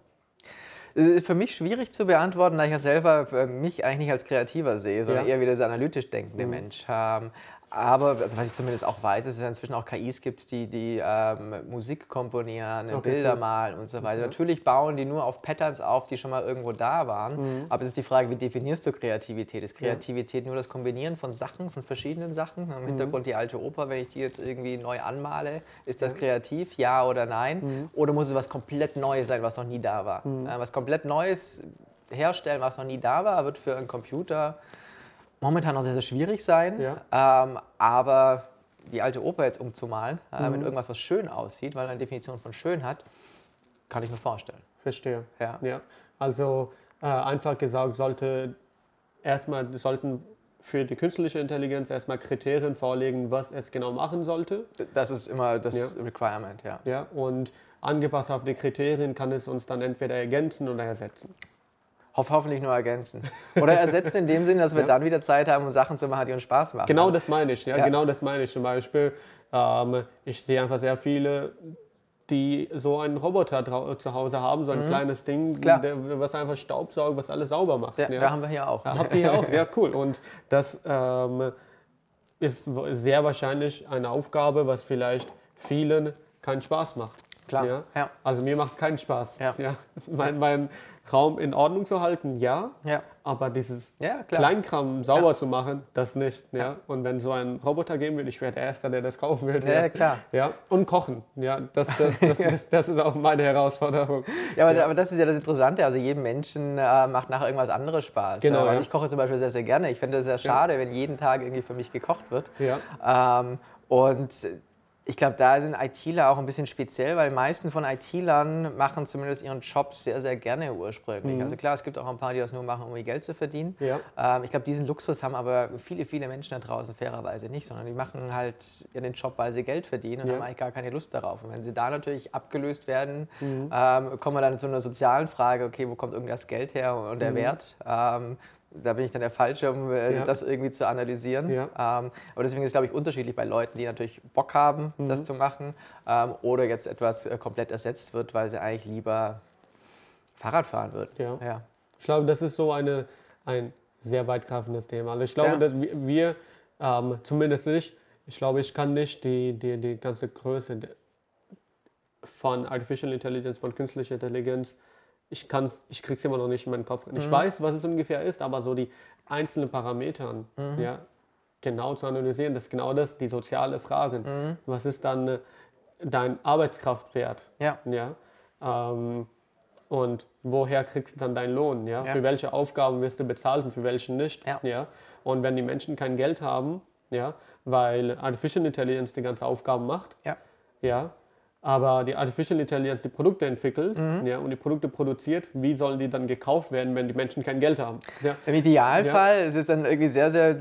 B: Äh, für mich schwierig zu beantworten, da ich ja selber mich eigentlich nicht als Kreativer sehe, sondern ja. eher wie der analytisch denkende mhm. Mensch. Aber also was ich zumindest auch weiß, ist, dass es inzwischen auch KIs gibt, die, die ähm, Musik komponieren, okay, Bilder cool. malen und so weiter. Mhm. Natürlich bauen die nur auf Patterns auf, die schon mal irgendwo da waren. Mhm. Aber es ist die Frage, wie definierst du Kreativität? Ist Kreativität nur das Kombinieren von Sachen, von verschiedenen Sachen? Im mhm. Hintergrund die alte Oper, wenn ich die jetzt irgendwie neu anmale, ist das kreativ? Ja oder nein? Mhm. Oder muss es was komplett Neues sein, was noch nie da war? Mhm. Äh, was komplett Neues herstellen, was noch nie da war, wird für einen Computer momentan noch sehr, sehr schwierig sein. Ja. Ähm, aber die alte Oper jetzt umzumalen, äh, mhm. mit irgendwas, was schön aussieht, weil eine Definition von schön hat, kann ich mir vorstellen.
A: Verstehe. Ja. ja. Also äh, einfach gesagt, sollte erstmal sollten für die künstliche Intelligenz erstmal Kriterien vorlegen, was es genau machen sollte.
B: Das ist immer das ja. Requirement, ja.
A: Ja, und angepasst auf die Kriterien kann es uns dann entweder ergänzen oder ersetzen.
B: Hoff, hoffentlich nur ergänzen. Oder ersetzen in dem Sinne, dass wir ja. dann wieder Zeit haben, um Sachen zu machen, die uns Spaß machen.
A: Genau das meine ich, ja, ja. genau das meine ich. Zum Beispiel, ähm, ich sehe einfach sehr viele die so einen Roboter zu Hause haben, so ein mhm. kleines Ding, der, was einfach Staubsaugt, was alles sauber macht.
B: Ja, ja. Da haben wir hier auch.
A: Ja, habt ihr hier auch? [LAUGHS] Ja, cool. Und das ähm, ist sehr wahrscheinlich eine Aufgabe, was vielleicht vielen keinen Spaß macht.
B: Klar.
A: Ja? ja. Also mir macht es keinen Spaß. Ja. Ja. Mein, mein, Raum in Ordnung zu halten, ja. ja. Aber dieses ja, Kleinkram sauber ja. zu machen, das nicht. Ja. Und wenn so ein Roboter geben will, ich wäre der Erste, der das kaufen würde.
B: Ja, klar.
A: Ja. Und kochen. Ja, das, das, das, [LAUGHS] das, das ist auch meine Herausforderung.
B: Ja aber, aber, das ist ja das Interessante. Also jedem Menschen äh, macht nachher irgendwas anderes Spaß. Genau. Also ich koche zum Beispiel sehr, sehr gerne. Ich finde es sehr schade, wenn jeden Tag irgendwie für mich gekocht wird. Ja. Ähm, und ich glaube, da sind ITler auch ein bisschen speziell, weil die meisten von ITlern machen zumindest ihren Job sehr, sehr gerne ursprünglich. Mhm. Also klar, es gibt auch ein paar, die das nur machen, um ihr Geld zu verdienen. Ja. Ähm, ich glaube, diesen Luxus haben aber viele, viele Menschen da draußen fairerweise nicht, sondern die machen halt den Job, weil sie Geld verdienen und ja. haben eigentlich gar keine Lust darauf. Und wenn sie da natürlich abgelöst werden, mhm. ähm, kommen wir dann zu einer sozialen Frage, okay, wo kommt irgendwie das Geld her und der mhm. Wert? Ähm, da bin ich dann der Falsche, um äh, ja. das irgendwie zu analysieren. Ja. Ähm, aber deswegen ist es, glaube ich, unterschiedlich bei Leuten, die natürlich Bock haben, mhm. das zu machen, ähm, oder jetzt etwas äh, komplett ersetzt wird, weil sie eigentlich lieber Fahrrad fahren würden.
A: Ja. ja. Ich glaube, das ist so eine, ein sehr weitgreifendes Thema. Also ich glaube, dass wir, ähm, zumindest ich, ich glaube, ich kann nicht die, die, die ganze Größe von Artificial Intelligence, von künstlicher Intelligenz ich kann's, ich krieg's immer noch nicht in meinen Kopf. Ich mhm. weiß, was es ungefähr ist, aber so die einzelnen Parameter, mhm. ja, genau zu analysieren, das ist genau das, die soziale Frage. Mhm. Was ist dann äh, dein Arbeitskraftwert? Ja. ja? Ähm, und woher kriegst du dann deinen Lohn? Ja? ja? Für welche Aufgaben wirst du bezahlt und für welche nicht? Ja. ja? Und wenn die Menschen kein Geld haben, ja, weil Artificial Intelligence die ganze Aufgaben macht, ja, ja aber die Artificial Intelligence die Produkte entwickelt mhm. ja, und die Produkte produziert, wie sollen die dann gekauft werden, wenn die Menschen kein Geld haben?
B: Ja. Im Idealfall, ja. es ist dann irgendwie sehr, sehr,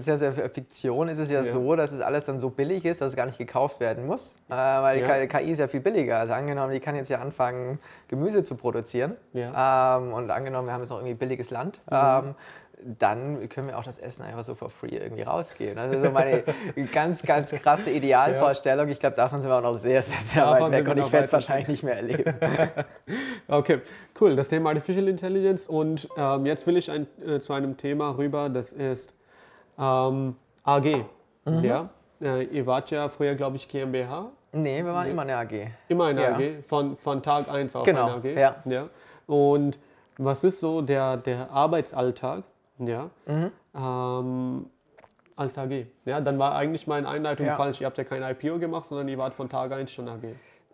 B: sehr, sehr Fiktion, ist es ja, ja, so, dass es alles dann so billig ist, dass es gar nicht gekauft werden muss, äh, weil die KI ist ja viel billiger. Also angenommen, die kann jetzt ja anfangen, Gemüse zu produzieren ähm, und angenommen, wir haben jetzt noch irgendwie billiges Land, mhm. ähm, dann können wir auch das Essen einfach so for free irgendwie rausgehen. Das ist so meine [LAUGHS] ganz, ganz krasse Idealvorstellung. Ich glaube, davon sind wir auch noch sehr, sehr, sehr davon weit weg und ich werde es wahrscheinlich nicht mehr erleben. [LAUGHS]
A: okay, cool. Das Thema Artificial Intelligence und ähm, jetzt will ich ein, äh, zu einem Thema rüber, das ist ähm, AG. Mhm. Ja? Äh, ihr wart ja früher, glaube ich, GmbH.
B: Nee, wir waren nee. immer eine AG.
A: Immer eine ja. AG, von, von Tag 1 auf genau. eine AG. Ja. ja. Und was ist so der, der Arbeitsalltag ja. Mhm. Ähm, als AG. Ja, dann war eigentlich meine Einleitung ja. falsch. Ihr habt ja kein IPO gemacht, sondern ihr wart von Tag 1 schon AG.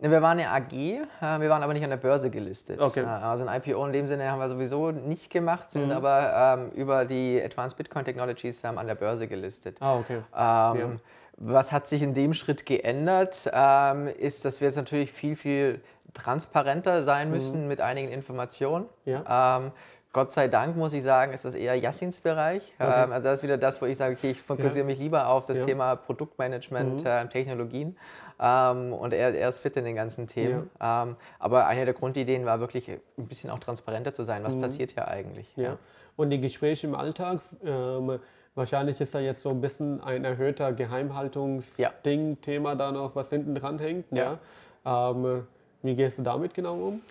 B: Wir waren eine AG, äh, wir waren aber nicht an der Börse gelistet. Okay. Äh, also ein IPO in dem Sinne haben wir sowieso nicht gemacht, sind mhm. aber ähm, über die Advanced Bitcoin Technologies an der Börse gelistet. Ah, okay. Ähm, ja. Was hat sich in dem Schritt geändert, ähm, ist, dass wir jetzt natürlich viel, viel transparenter sein mhm. müssen mhm. mit einigen Informationen. Ja. Ähm, Gott sei Dank muss ich sagen, ist das eher Yassins Bereich. Okay. Ähm, also das ist wieder das, wo ich sage, okay, ich fokussiere ja. mich lieber auf das ja. Thema Produktmanagement, mhm. äh, Technologien. Ähm, und er, er, ist fit in den ganzen Themen. Ja. Ähm, aber eine der Grundideen war wirklich ein bisschen auch transparenter zu sein. Was mhm. passiert hier eigentlich?
A: Ja. Und die Gespräche im Alltag, ähm, wahrscheinlich ist da jetzt so ein bisschen ein erhöhter Geheimhaltungsding-Thema da noch, was hinten dran hängt. Ja. Ähm, wie gehst du damit genau um?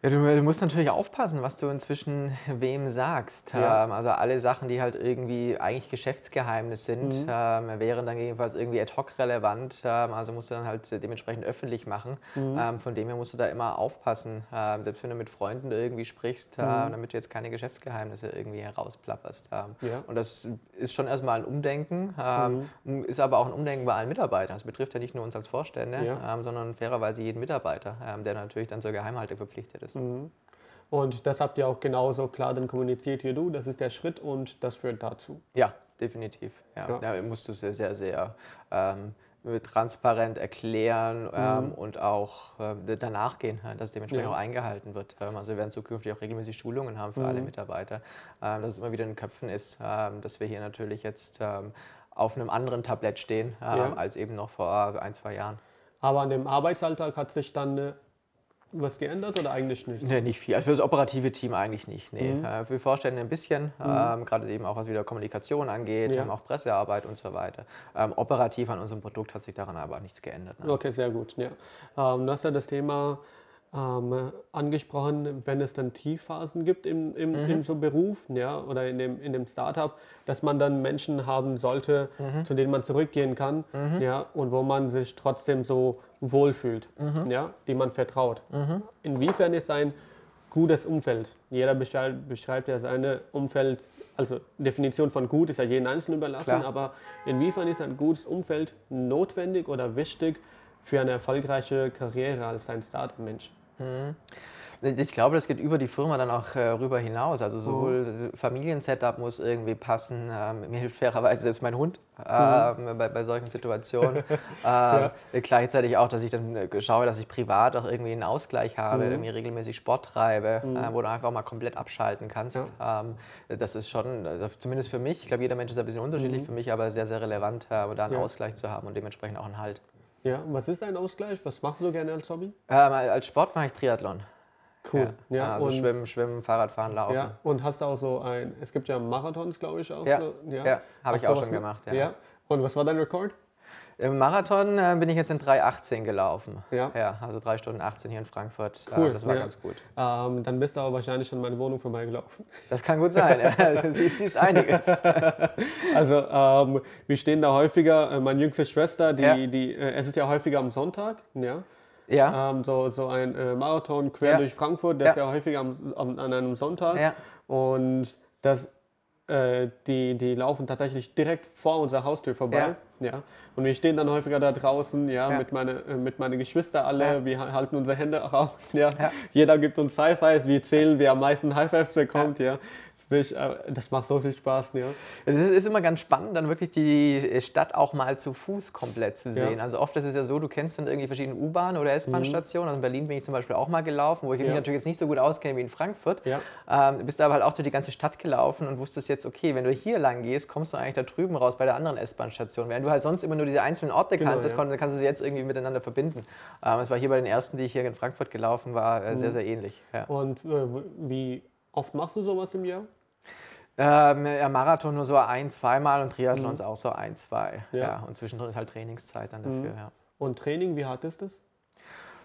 B: Ja, du, du, musst natürlich aufpassen, was du inzwischen wem sagst. Ja. Ähm, also alle Sachen, die halt irgendwie eigentlich Geschäftsgeheimnis sind, mhm. ähm, wären dann jedenfalls irgendwie ad hoc relevant. Ähm, also musst du dann halt dementsprechend öffentlich machen. Mhm. Ähm, von dem her musst du da immer aufpassen, ähm, selbst wenn du mit Freunden irgendwie sprichst, äh, mhm. damit du jetzt keine Geschäftsgeheimnisse irgendwie herausplapperst. Ähm. Ja. Und das ist schon erstmal ein Umdenken, mhm. ist aber auch ein Umdenken bei allen Mitarbeitern. Das betrifft ja nicht nur uns als Vorstände, ja. sondern fairerweise jeden Mitarbeiter, der natürlich dann zur Geheimhaltung verpflichtet ist ist. Mhm.
A: Und das habt ihr auch genauso klar dann kommuniziert wie du. Das ist der Schritt und das führt dazu.
B: Ja, definitiv. Ja. ja. Da musst du sehr, sehr, sehr ähm, transparent erklären ähm, mhm. und auch äh, danach gehen, dass dementsprechend ja. auch eingehalten wird. Ähm, also wir werden zukünftig auch regelmäßig Schulungen haben für mhm. alle Mitarbeiter, ähm, dass es immer wieder in den Köpfen ist, ähm, dass wir hier natürlich jetzt ähm, auf einem anderen Tablett stehen ähm, ja. als eben noch vor ein, zwei Jahren.
A: Aber an dem Arbeitsalltag hat sich dann äh, was geändert oder eigentlich nicht?
B: Nee, nicht viel. Also für das operative Team eigentlich nicht. Nee. Mhm. Äh, für Vorstände ein bisschen, mhm. ähm, gerade eben auch was wieder Kommunikation angeht, ja. ähm, auch Pressearbeit und so weiter. Ähm, operativ an unserem Produkt hat sich daran aber nichts geändert.
A: Ne? Okay, sehr gut. Ja. Ähm, du hast ja das Thema ähm, angesprochen, wenn es dann Tiefphasen gibt im, im, mhm. in so Beruf ja, oder in dem, in dem Startup, dass man dann Menschen haben sollte, mhm. zu denen man zurückgehen kann mhm. ja, und wo man sich trotzdem so wohlfühlt, mhm. ja, die man vertraut. Mhm. Inwiefern ist ein gutes Umfeld? Jeder beschreibt, beschreibt ja seine Umfeld, also Definition von gut ist ja jedem Einzelnen überlassen, Klar. aber inwiefern ist ein gutes Umfeld notwendig oder wichtig für eine erfolgreiche Karriere als ein Startup-Mensch?
B: Mhm. Ich glaube, das geht über die Firma dann auch äh, rüber hinaus. Also sowohl mhm. Familiensetup muss irgendwie passen. Ähm, mir hilft fairerweise selbst mein Hund ähm, mhm. bei, bei, solchen Situationen. [LAUGHS] ähm, ja. Gleichzeitig auch, dass ich dann äh, schaue, dass ich privat auch irgendwie einen Ausgleich habe, mhm. irgendwie regelmäßig Sport treibe, mhm. äh, wo du einfach mal komplett abschalten kannst. Ja. Ähm, das ist schon, also zumindest für mich, ich glaube, jeder Mensch ist ein bisschen unterschiedlich, mhm. für mich aber sehr, sehr relevant, äh, da einen ja. Ausgleich zu haben und dementsprechend auch einen Halt.
A: Ja, was ist ein Ausgleich? Was machst du gerne als Hobby?
B: Ähm, als Sport mache ich Triathlon.
A: Cool.
B: Ja, ja also und, Schwimmen, Schwimmen, Fahrradfahren, Laufen.
A: Ja, und hast du auch so ein, es gibt ja Marathons, glaube ich, auch.
B: Ja,
A: so,
B: ja. ja habe ich auch schon gemacht.
A: Ja. ja. Und was war dein Rekord?
B: Im Marathon äh, bin ich jetzt in 3,18 gelaufen. Ja. ja. Also 3 Stunden 18 hier in Frankfurt. Cool. Äh, das war ja. ganz gut.
A: Ähm, dann bist du aber wahrscheinlich an meine Wohnung vorbeigelaufen.
B: Das kann gut sein. [LAUGHS] du siehst einiges. [LAUGHS]
A: also ähm, wir stehen da häufiger. Äh, meine jüngste Schwester, die, ja. die, äh, es ist ja häufiger am Sonntag. Ja. Ja. Ähm, so, so ein äh, Marathon quer durch Frankfurt, der ist ja häufiger am, am, an einem Sonntag. Ja. Und das äh, die, die laufen tatsächlich direkt vor unserer Haustür vorbei. Ja. ja. Und wir stehen dann häufiger da draußen, ja, ja. mit meinen äh, mit meine Geschwister alle, ja. wir halten unsere Hände [LAUGHS] raus, ja. Jeder gibt uns High Fives, wir zählen, wer am meisten High Fives bekommt, ja. Ich, äh, das macht so viel Spaß. Ja.
B: Es ist immer ganz spannend, dann wirklich die Stadt auch mal zu Fuß komplett zu sehen. Ja. Also oft ist es ja so, du kennst dann irgendwie verschiedene U-Bahn- oder S-Bahn-Stationen. Mhm. Also in Berlin bin ich zum Beispiel auch mal gelaufen, wo ich ja. mich natürlich jetzt nicht so gut auskenne wie in Frankfurt. Ja. Ähm, bist aber halt auch durch die ganze Stadt gelaufen und wusstest jetzt, okay, wenn du hier lang gehst, kommst du eigentlich da drüben raus bei der anderen S-Bahn-Station. Während du halt sonst immer nur diese einzelnen Orte genau, kanntest, dann kannst du sie jetzt irgendwie miteinander verbinden. Ähm, es war hier bei den ersten, die ich hier in Frankfurt gelaufen war, äh, sehr, mhm. sehr ähnlich.
A: Und äh, wie oft machst du sowas im Jahr?
B: Ähm, ja, Marathon nur so ein, zweimal und Triathlons mhm. auch so ein, zwei. Ja. ja. Und zwischendrin ist halt Trainingszeit dann dafür, mhm. ja.
A: Und Training, wie hart ist das?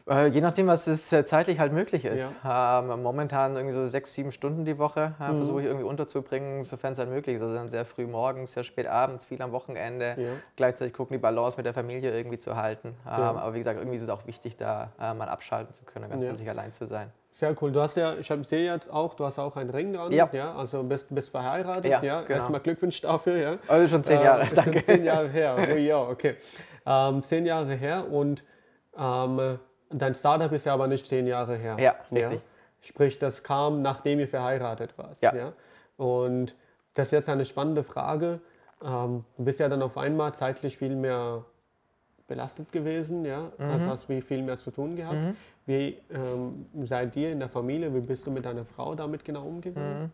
B: Äh, je nachdem, was es äh, zeitlich halt möglich ist. Ja. Ähm, momentan irgendwie so sechs, sieben Stunden die Woche äh, mhm. versuche ich irgendwie unterzubringen, sofern es halt möglich ist. Also dann sehr früh morgens, sehr spät abends, viel am Wochenende. Ja. Gleichzeitig gucken, die Balance mit der Familie irgendwie zu halten. Ähm, ja. Aber wie gesagt, irgendwie ist es auch wichtig, da äh, mal abschalten zu können, ganz für sich allein zu sein.
A: Sehr cool. Du hast ja, ich sehe jetzt auch, du hast auch einen Ring dran. Ja. ja also bist, bist verheiratet. Ja, ja. Genau. Erstmal Glückwunsch dafür. Ja.
B: Also schon zehn Jahre, äh, danke.
A: Zehn Jahre her. Oh ja, okay. Ähm, zehn Jahre her und ähm, dein Startup ist ja aber nicht zehn Jahre her.
B: Ja, richtig. Ja?
A: Sprich, das kam, nachdem ihr verheiratet wart. Ja. ja? Und das ist jetzt eine spannende Frage. Ähm, du bist ja dann auf einmal zeitlich viel mehr belastet gewesen, ja, mhm. also hast du viel mehr zu tun gehabt. Mhm. Wie ähm, seid ihr in der Familie, wie bist du mit deiner Frau damit genau umgegangen?
B: Mhm.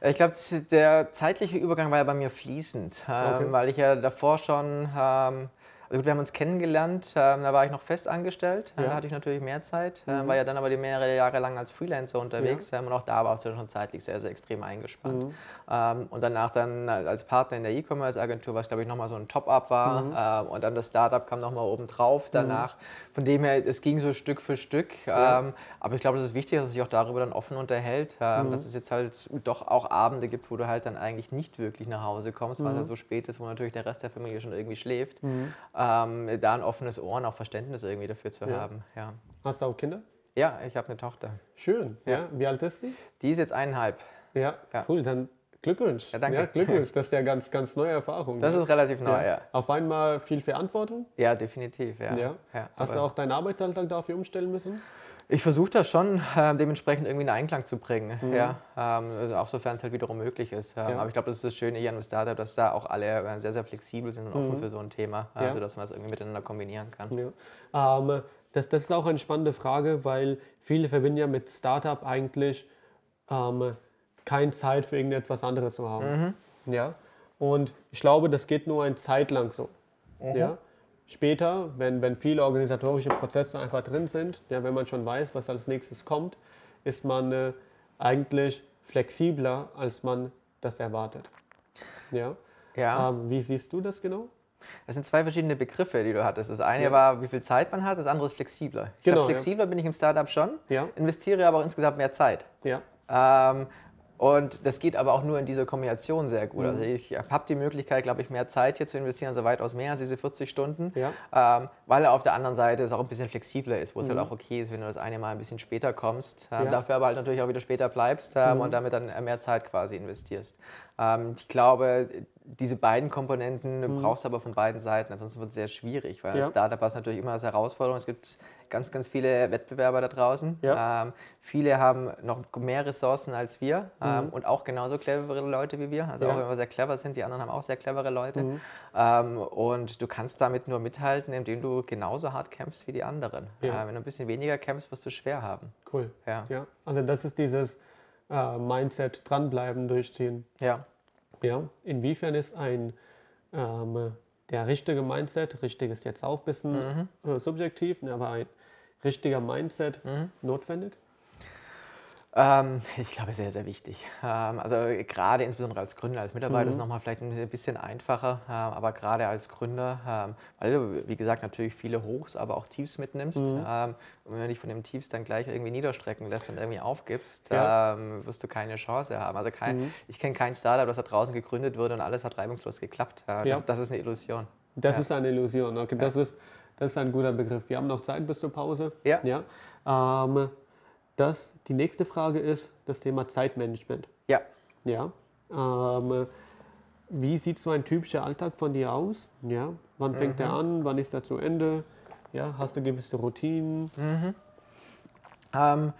B: Ich glaube, der zeitliche Übergang war ja bei mir fließend, ähm, okay. weil ich ja davor schon ähm, also gut, wir haben uns kennengelernt, ähm, da war ich noch fest angestellt, ja. da hatte ich natürlich mehr Zeit, ähm, mhm. war ja dann aber die mehrere Jahre lang als Freelancer unterwegs ja. ähm, und auch da warst du schon zeitlich sehr, sehr extrem eingespannt. Mhm. Ähm, und danach dann als Partner in der E-Commerce-Agentur, was glaube ich nochmal so ein Top-Up war mhm. Ähm, und dann das Startup kam nochmal oben drauf mhm. danach. Von dem her, es ging so Stück für Stück, ja. Ähm, aber ich glaube, das ist wichtig, dass man sich auch darüber dann offen unterhält, mhm. dass es jetzt halt doch auch Abende gibt, wo du halt dann eigentlich nicht wirklich nach Hause kommst, weil es halt so spät ist, wo natürlich der Rest der Familie schon irgendwie schläft ähm, da ein offenes Ohr und auch Verständnis irgendwie dafür zu ja. haben. Ja.
A: Hast du auch Kinder?
B: Ja, ich habe eine Tochter.
A: Schön. Ja. ja. Wie alt ist sie?
B: Die ist jetzt eineinhalb.
A: Ja, ja. cool. Dann Glückwunsch.
B: Ja, danke.
A: Ja, Glückwunsch. [LAUGHS] Das ist ja ganz, ganz neue Erfahrung.
B: Das
A: ja.
B: ist relativ neu, ja.
A: Auf einmal viel Verantwortung.
B: Ja, definitiv, ja.
A: ja. Hast du auch deinen Arbeitsalltag dafür umstellen müssen?
B: Ich versuche das schon äh, dementsprechend irgendwie in Einklang zu bringen, mhm. ja, ähm, also auch sofern es halt wiederum möglich ist. Ähm, ja. Aber ich glaube, das ist das Schöne hier an Startup, dass da auch alle äh, sehr, sehr flexibel sind und offen mhm. für so ein Thema, ja. sodass man es irgendwie miteinander kombinieren kann.
A: Ja. Ähm, das, das ist auch eine spannende Frage, weil viele verbinden ja mit Startup eigentlich ähm, keine Zeit für irgendetwas anderes zu haben. Mhm. Ja? Und ich glaube, das geht nur eine Zeit lang so. Mhm. Ja? Später, wenn, wenn viele organisatorische Prozesse einfach drin sind, ja, wenn man schon weiß, was als nächstes kommt, ist man äh, eigentlich flexibler, als man das erwartet. Ja. ja. Ähm, wie siehst du das genau?
B: Das sind zwei verschiedene Begriffe, die du hattest. Das eine ja. war, wie viel Zeit man hat, das andere ist flexibler. Ich genau, glaube, flexibler ja. bin ich im Startup schon, ja. investiere aber auch insgesamt mehr Zeit. Ja. Ähm, und das geht aber auch nur in dieser Kombination sehr gut. Also mhm. Also ich habe die Möglichkeit, glaube ich, mehr Zeit hier zu investieren, also weitaus mehr als diese 40 Stunden, ja. ähm, weil er auf der anderen Seite es auch ein bisschen flexibler ist, wo es halt mhm. halt auch okay ist, wenn du das eine Mal ein bisschen später kommst, ähm, ja. dafür aber halt natürlich auch wieder später bleibst ähm, mhm. und damit dann mehr Zeit quasi investierst. Ähm, ich glaube, diese beiden Komponenten mhm. brauchst du aber von beiden Seiten, ansonsten wird es sehr schwierig, weil ja. als Startup hast du natürlich immer als Herausforderung. Es gibt ganz, ganz viele Wettbewerber da draußen. Ja. Ähm, viele haben noch mehr Ressourcen als wir ähm, mhm. und auch genauso clevere Leute wie wir. Also ja. auch wenn wir sehr clever sind, die anderen haben auch sehr clevere Leute. Mhm. Ähm, und du kannst damit nur mithalten, indem du genauso hart kämpfst wie die anderen. Ja. Äh, wenn du ein bisschen weniger kämpfst, wirst du schwer haben.
A: Cool. Ja. Also das ist dieses äh, Mindset, dranbleiben, durchziehen. Ja. Ja, inwiefern ist ein ähm, der richtige Mindset, richtig ist jetzt auch ein bisschen mhm. äh, subjektiv, ne, aber ein richtiger Mindset mhm. notwendig?
B: Ähm, ich glaube, sehr, sehr wichtig. Ähm, also gerade insbesondere als Gründer, als Mitarbeiter mhm. ist es nochmal vielleicht ein bisschen einfacher, äh, aber gerade als Gründer, ähm, weil du, wie gesagt, natürlich viele Hochs, aber auch Tiefs mitnimmst. Mhm. Ähm, und wenn du dich von dem Tiefs dann gleich irgendwie niederstrecken lässt und irgendwie aufgibst, ja. Ähm, wirst du keine Chance haben. Also kein, mhm. ich kenne kein Startup, das da draußen gegründet wurde und alles hat reibungslos geklappt. Äh, das, ja. das ist eine Illusion.
A: Das ja. ist eine Illusion, okay. Das, ist, das ist ein guter Begriff. Wir haben noch Zeit bis zur Pause. Ja. ja. Ähm, das, die nächste Frage ist das Thema Zeitmanagement. Ja. Ja. Ähm, wie sieht so ein typischer Alltag von dir aus? Ja. Wann fängt mhm. er an? Wann ist er zu Ende? Ja. Hast du gewisse Routinen? Mhm.
B: Ähm,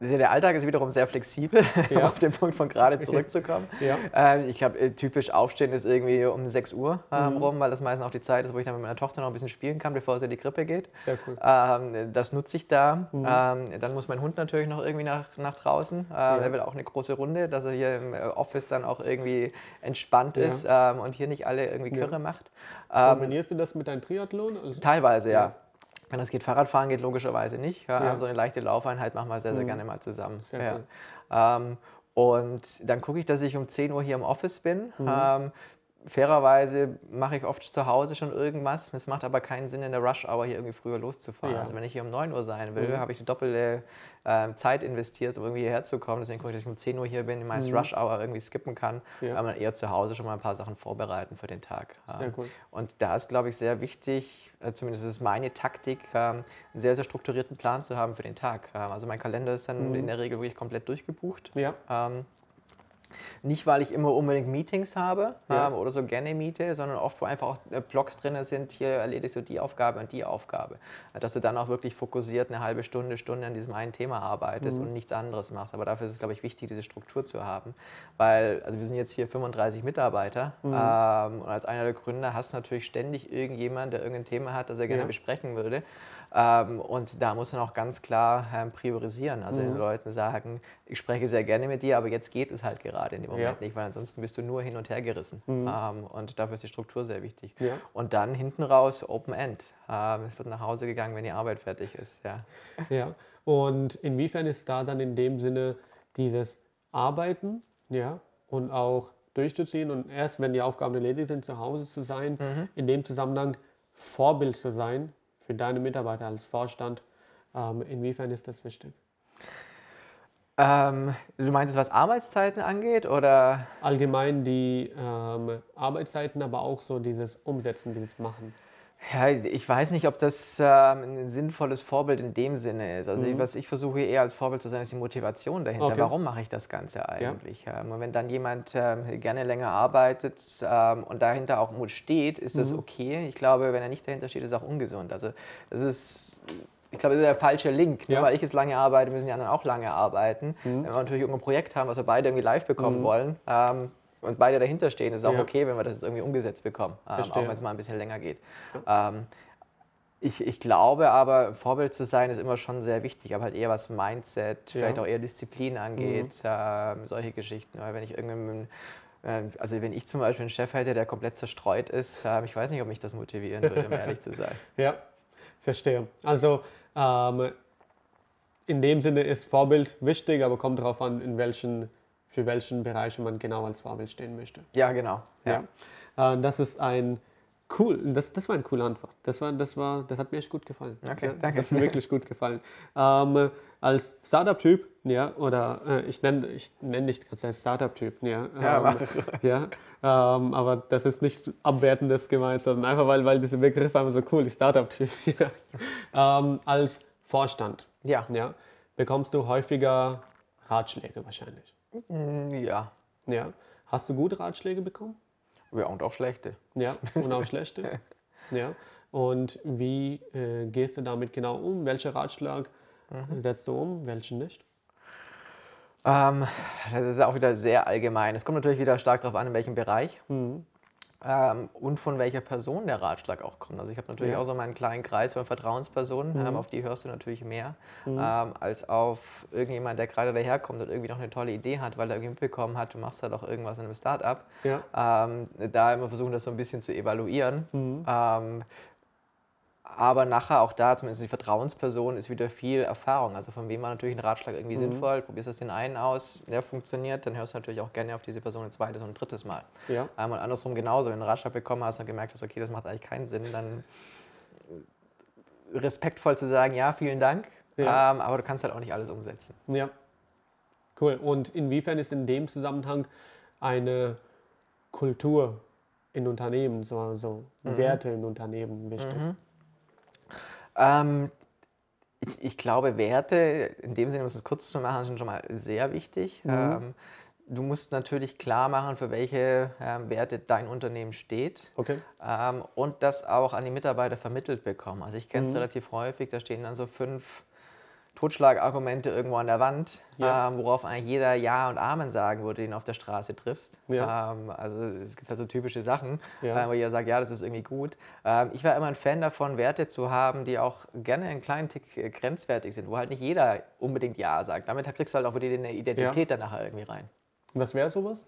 B: der Alltag ist wiederum sehr flexibel, [LAUGHS] ja. um auf den Punkt von gerade [LAUGHS] zurückzukommen. Ja. Ähm, ich glaube, äh, typisch aufstehen ist irgendwie um 6 Uhr ähm, mhm. rum, weil das meistens auch die Zeit ist, wo ich dann mit meiner Tochter noch ein bisschen spielen kann, bevor sie in die Krippe geht. Sehr cool. Ähm, das nutze ich da. Mhm. Ähm, dann muss mein Hund natürlich noch irgendwie nach, nach draußen. Äh, ja. Er will auch eine große Runde, dass er hier im äh, Office dann auch irgendwie entspannt ist ähm, und hier nicht alle irgendwie Kirre macht.
A: Kombinierst du das mit deinem Triathlon?
B: Also teilweise, ja. Wenn das geht, Fahrradfahren geht logischerweise nicht. Ja. So eine leichte Laufeinheit machen wir sehr, sehr mhm. gerne mal zusammen. Ja. Cool. Ähm, und dann gucke ich, dass ich um 10 Uhr hier im Office bin. Mhm. Ähm, fairerweise mache ich oft zu Hause schon irgendwas. Es macht aber keinen Sinn, in der Rush-Hour hier irgendwie früher loszufahren. Ja. Also wenn ich hier um 9 Uhr sein will, mhm. habe ich eine doppelte äh, Zeit investiert, um irgendwie hierher zu kommen. Deswegen gucke ich, dass ich um 10 Uhr hier bin, meist mhm. Rush-Hour irgendwie skippen kann, ja. weil man eher zu Hause schon mal ein paar Sachen vorbereiten für den Tag. Sehr cool. Und da ist, glaube ich, sehr wichtig, äh, zumindest ist meine Taktik, ähm, einen sehr, sehr strukturierten Plan zu haben für den Tag. Ähm, also mein Kalender ist dann mhm. in der Regel wirklich komplett durchgebucht. Ja. Ähm, nicht, weil ich immer unbedingt Meetings habe ja. ähm, oder so gerne miete, sondern oft, wo einfach auch äh, Blogs drin sind, hier erledigst du die Aufgabe und die Aufgabe. Äh, dass du dann auch wirklich fokussiert eine halbe Stunde, Stunde an diesem einen Thema arbeitest mhm. und nichts anderes machst. Aber dafür ist es, glaube ich, wichtig, diese Struktur zu haben. Weil, also wir sind jetzt hier 35 Mitarbeiter mhm. ähm, und als einer der Gründer hast du natürlich ständig irgendjemand, der irgendein Thema hat, das er gerne ja. besprechen würde. Ähm, und da muss man auch ganz klar ähm, priorisieren. Also mhm. den Leuten sagen, ich spreche sehr gerne mit dir, aber jetzt geht es halt gerade in dem Moment ja. nicht, weil ansonsten bist du nur hin und her gerissen. Mhm. Ähm, und dafür ist die Struktur sehr wichtig. Ja. Und dann hinten raus Open End. Ähm, es wird nach Hause gegangen, wenn die Arbeit fertig ist. Ja.
A: ja. Und inwiefern ist da dann in dem Sinne dieses Arbeiten, ja, und auch durchzuziehen und erst, wenn die Aufgaben erledigt sind, zu Hause zu sein, mhm. in dem Zusammenhang Vorbild zu sein für deine Mitarbeiter als Vorstand. Ähm, inwiefern ist das wichtig?
B: Ähm, du meinst, was Arbeitszeiten angeht oder?
A: Allgemein die ähm, Arbeitszeiten, aber auch so dieses Umsetzen, dieses Machen.
B: Ja, ich weiß nicht, ob das ähm, ein sinnvolles Vorbild in dem Sinne ist. Also mhm. was ich versuche eher als Vorbild zu sein, ist die Motivation dahinter. Okay. Warum mache ich das Ganze eigentlich? Ja. Ähm, und wenn dann jemand ähm, gerne länger arbeitet ähm, und dahinter auch steht, ist das mhm. okay. Ich glaube, wenn er nicht dahinter steht, ist es auch ungesund. Also das ist ich glaube, das ist der falsche Link. Nur weil ich jetzt lange arbeite, müssen die anderen auch lange arbeiten. Mhm. Wenn wir natürlich irgendein Projekt haben, was wir beide irgendwie live bekommen mhm. wollen, ähm, und beide dahinter stehen, ist es auch ja. okay, wenn wir das jetzt irgendwie umgesetzt bekommen, ähm, auch wenn es mal ein bisschen länger geht. Ja. Ähm, ich, ich, glaube aber, Vorbild zu sein ist immer schon sehr wichtig, aber halt eher was Mindset, ja. vielleicht auch eher Disziplin angeht, mhm. ähm, solche Geschichten. Weil wenn ich irgendeinem äh, also wenn ich zum Beispiel einen Chef hätte, der komplett zerstreut ist, ähm, ich weiß nicht, ob mich das motivieren würde, um ehrlich zu sein. [LAUGHS]
A: Ja, verstehe. Also ähm, in dem Sinne ist Vorbild wichtig, aber kommt darauf an, in welchen für welchen Bereich man genau als Vorbild stehen möchte.
B: Ja, genau.
A: Ja. ja. Äh, das ist ein cool, das, das war eine coole Antwort. Das, war, das, war, das hat mir echt gut gefallen.
B: Okay,
A: ja,
B: danke.
A: Das hat mir wirklich gut gefallen. Ähm, als Startup-Typ, ja, oder äh, ich nenne ich nenn dich gerade als Startup-Typ, ja. Ähm, ja, ja ähm, aber das ist nicht abwertendes gemeint, sondern einfach, weil, weil dieser Begriff einfach so cool ist, Startup-Typ. [LAUGHS] Ja. Ähm, als Vorstand,
B: ja.
A: Ja, bekommst du häufiger Ratschläge wahrscheinlich.
B: Mm, ja.
A: Ja. Hast du gute Ratschläge bekommen?
B: Ja, und auch schlechte.
A: Ja, und auch schlechte. [LAUGHS] ja. Und wie äh, gehst du damit genau um? Welcher Ratschlag mhm. setzt du um, welchen nicht?
B: Ähm, das ist auch wieder sehr allgemein. Es kommt natürlich wieder stark darauf an, in welchem Bereich. Mhm ähm, und von welcher Person der Ratschlag auch kommt. Also ich habe natürlich ja. auch so meinen kleinen Kreis von Vertrauenspersonen, mhm. ähm, auf die hörst du natürlich mehr, mhm. ähm, als auf irgendjemand, der gerade daherkommt und irgendwie noch eine tolle Idee hat, weil er irgendwie mitbekommen hat, du machst da doch irgendwas in einem Startup. Ja. Ähm, da immer versuchen, das so ein bisschen zu evaluieren. Mhm. Aber nachher auch da, zumindest die Vertrauensperson, ist wieder viel Erfahrung. Also von wem war natürlich ein Ratschlag irgendwie mhm. sinnvoll, probierst es den einen aus, der funktioniert, dann hörst du natürlich auch gerne auf diese Person ein zweites und ein drittes Mal. Ja. Ähm, und andersrum genauso, wenn du einen Ratschlag bekommen hast und gemerkt hast, okay, das macht eigentlich keinen Sinn, dann respektvoll zu sagen, ja, vielen Dank, ja. Ähm, aber du kannst halt auch nicht alles umsetzen.
A: Ja, cool. Und inwiefern ist in dem Zusammenhang eine Kultur in Unternehmen, so, so mhm. Werte in Unternehmen wichtig? Mhm.
B: Ähm, ich, ich, glaube, Werte, in dem Sinne, um es kurz zu machen, sind schon mal sehr wichtig. Mhm. Ähm, du musst natürlich klar machen, für welche ähm, Werte dein Unternehmen steht
A: okay.
B: ähm, und das auch an die Mitarbeiter vermittelt bekommen. Also ich kenne es mhm. relativ häufig, da stehen dann so fünf Totschlagargumente irgendwo an der Wand, ja. ähm, worauf eigentlich jeder Ja und Amen sagen würde, den du auf der Straße triffst. Ja. Ähm, also es gibt halt so typische Sachen, ja. äh, wo jeder sagt, ja, das ist irgendwie gut. Ähm, ich war immer ein Fan davon, Werte zu haben, die auch gerne einen kleinen Tick äh, grenzwertig sind, wo halt nicht jeder unbedingt Ja sagt. Damit kriegst du halt auch wieder eine Identität dann nachher irgendwie rein.
A: Was wäre sowas?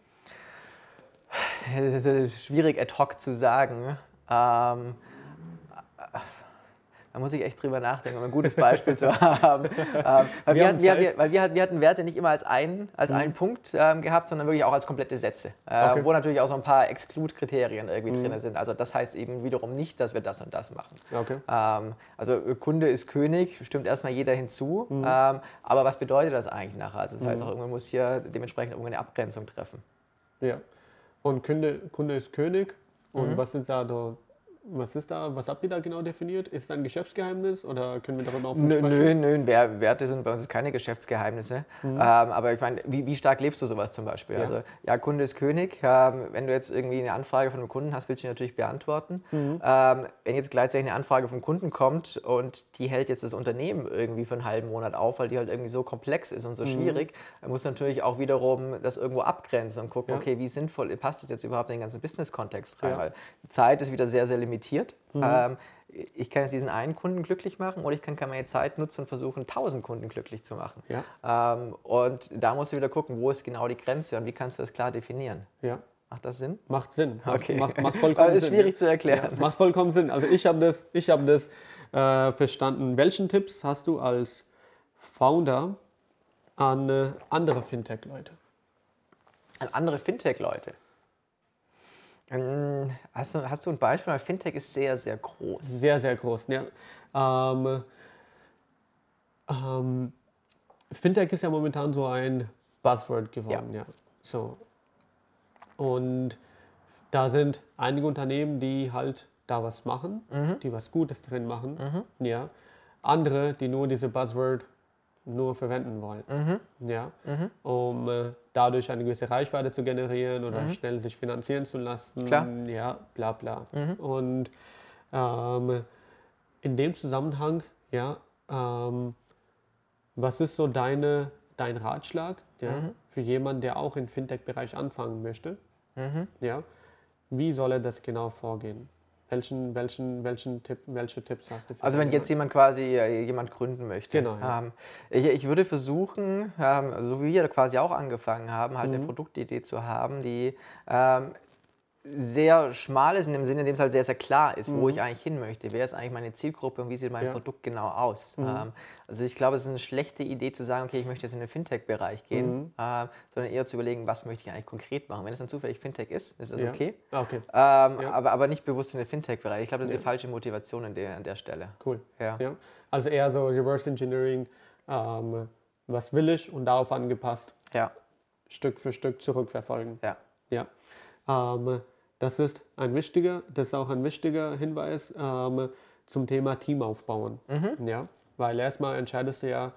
B: Das ist schwierig ad hoc zu sagen. Ähm, da muss ich echt drüber nachdenken, um ein gutes Beispiel zu [LAUGHS] haben. Ähm, weil, wir, hatten, wir, weil wir, wir, hatten Werte nicht immer als einen, als mhm. einen Punkt ähm, gehabt, sondern wirklich auch als komplette Sätze. Äh, okay. Wo natürlich auch so ein paar Exclude-Kriterien irgendwie mhm. drin sind. Also das heißt eben wiederum nicht, dass wir das und das machen.
A: Okay.
B: Ähm, also Kunde ist König, stimmt erstmal jeder hinzu. Mhm. Ähm, aber was bedeutet das eigentlich nachher? Also das heißt mhm. auch, irgendwann muss hier dementsprechend irgendeine Abgrenzung treffen.
A: Ja. Und Kunde, Kunde ist König. Und mhm. was sind da was ist da, was habt ihr da genau definiert? Ist es ein Geschäftsgeheimnis oder können wir darüber auch
B: sprechen? Nö, nö, nö, Werte sind bei uns keine Geschäftsgeheimnisse. Mhm. Ähm, aber ich meine, wie, wie, stark lebst du sowas zum Beispiel? Ja. Also, ja, Kunde ist König. Ähm, wenn du jetzt irgendwie eine Anfrage von einem Kunden hast, willst du die natürlich beantworten. Mhm. Ähm, wenn jetzt gleichzeitig eine Anfrage vom Kunden kommt und die hält jetzt das Unternehmen irgendwie für einen halben Monat auf, weil die halt irgendwie so komplex ist und so mhm. schwierig, dann musst du natürlich auch wiederum das irgendwo abgrenzen und gucken, ja. okay, wie sinnvoll passt das jetzt überhaupt in den ganzen Business-Kontext rein? Ja. Weil die Zeit ist wieder sehr, sehr limitiert limitiert. Mhm. Ähm, ich kann jetzt diesen einen Kunden glücklich machen oder ich kann, meine Zeit nutzen und versuchen, tausend Kunden glücklich zu machen. Ja. Ähm, und da musst du wieder gucken, wo ist genau die Grenze und wie kannst du das klar definieren.
A: Ja.
B: Macht das Sinn?
A: Macht Sinn. [LAUGHS]
B: Okay.
A: Macht, macht vollkommen
B: Aber ist Sinn. schwierig zu erklären.
A: Ja, macht vollkommen Sinn. Also ich habe das, ich hab das äh, verstanden. Welchen Tipps hast du als Founder an äh, andere Fintech-Leute?
B: An andere Fintech-Leute? Ähm, hast du, hast du ein Beispiel? Weil Fintech ist sehr, sehr groß.
A: Sehr, sehr groß, ja. Ähm, ähm, Fintech ist ja momentan so ein Buzzword geworden, ja. ja. So. Und da sind einige Unternehmen, die halt da was machen, mhm. die was Gutes drin machen. Mhm. Ja. Andere, die nur diese Buzzword nur verwenden wollen. Mhm. Ja. Mhm. Um äh, dadurch eine gewisse Reichweite zu generieren oder mhm. schnell sich finanzieren zu lassen.
B: Klar.
A: Ja, bla bla. Mhm. Und ähm, in dem Zusammenhang, ja, ähm, was ist so deine, dein Ratschlag ja, mhm. für jemanden, der auch im Fintech-Bereich anfangen möchte? Mhm. Ja, wie soll er das genau vorgehen? Welchen, welchen, welchen Tipp, welche Tipps hast du?
B: Für also wenn jetzt jemand quasi äh, jemand gründen möchte.
A: Genau. Ja.
B: Ähm, ich, ich, würde versuchen, ähm, so wie wir quasi auch angefangen haben, halt mhm. eine Produktidee zu haben, die ähm, sehr schmal ist, in dem Sinne, in dem es halt sehr, sehr klar ist, mhm. wo ich eigentlich hin möchte. Wer ist eigentlich meine Zielgruppe und wie sieht mein ja. Produkt genau aus? Mhm. Ähm, also ich glaube, es ist eine schlechte Idee zu sagen, okay, ich möchte jetzt in den Fintech-Bereich gehen, mhm. äh, sondern eher zu überlegen, was möchte ich eigentlich konkret machen. Wenn es dann zufällig Fintech ist, ist das
A: ja.
B: okay.
A: Ah, okay.
B: Ähm, ja. aber, aber nicht bewusst in den Fintech-Bereich. Ich glaube, das ist die falsche Motivation an der, an der Stelle.
A: Cool. Ja. Also eher so Reverse Engineering, ähm, was will ich und darauf angepasst.
B: Ja.
A: Stück für Stück zurückverfolgen.
B: Ja.
A: Ja. Ähm, das ist ein wichtiger, das ist auch ein wichtiger Hinweis ähm, zum Thema Team aufbauen. Mhm. Ja, weil erstmal entscheidest du ja,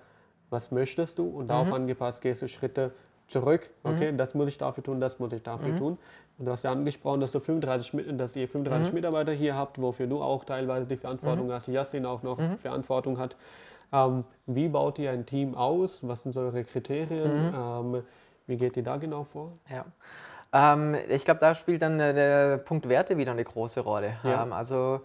A: was möchtest du und darauf mhm. angepasst gehst du Schritte zurück. Okay, mhm. das muss ich dafür tun, das muss ich dafür mhm. tun. Und du hast ja angesprochen, dass du 35, dass ihr 35 mhm. Mitarbeiter hier habt, wofür du auch teilweise die Verantwortung mhm. hast, Yassin auch noch Verantwortung hat. Ähm, wie baut ihr ein Team aus? Was sind so eure Kriterien? Ähm, wie geht ihr da genau vor?
B: Ja. Ähm, ich glaube, da spielt dann äh, der Punkt Werte wieder eine große Rolle. Ja. Ähm, also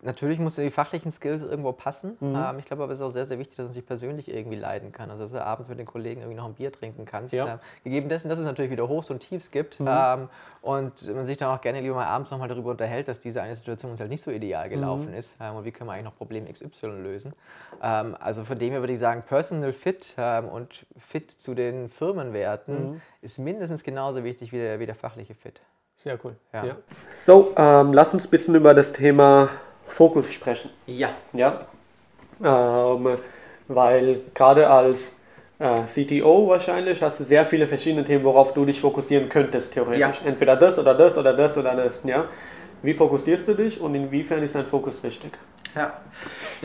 B: Natürlich müssen die fachlichen Skills irgendwo passen. Mhm. Ähm, ich glaube aber, es ist auch sehr, sehr wichtig, dass man sich persönlich irgendwie leiden kann. Also, dass du abends mit den Kollegen irgendwie noch ein Bier trinken kannst. Ja. Ähm, gegeben dessen, dass es natürlich wieder Hochs und Tiefs gibt mhm. ähm, und man sich dann auch gerne lieber mal abends nochmal darüber unterhält, dass diese eine Situation uns halt nicht so ideal gelaufen mhm. ist ähm, und wie können wir eigentlich noch Problem XY lösen. Ähm, also von dem her würde ich sagen, Personal Fit ähm, und Fit zu den Firmenwerten mhm. ist mindestens genauso wichtig wie der, wie der fachliche Fit.
A: Sehr cool. Ja. ja. So, ähm, lass uns ein bisschen über das Thema Fokus sprechen.
B: Ja.
A: Ja. Ähm, weil gerade als äh, CTO wahrscheinlich hast du sehr viele verschiedene Themen, worauf du dich fokussieren könntest, theoretisch. Ja. Entweder das oder das oder das oder das. Ja. Wie fokussierst du dich und inwiefern ist dein Fokus wichtig?
B: Ja,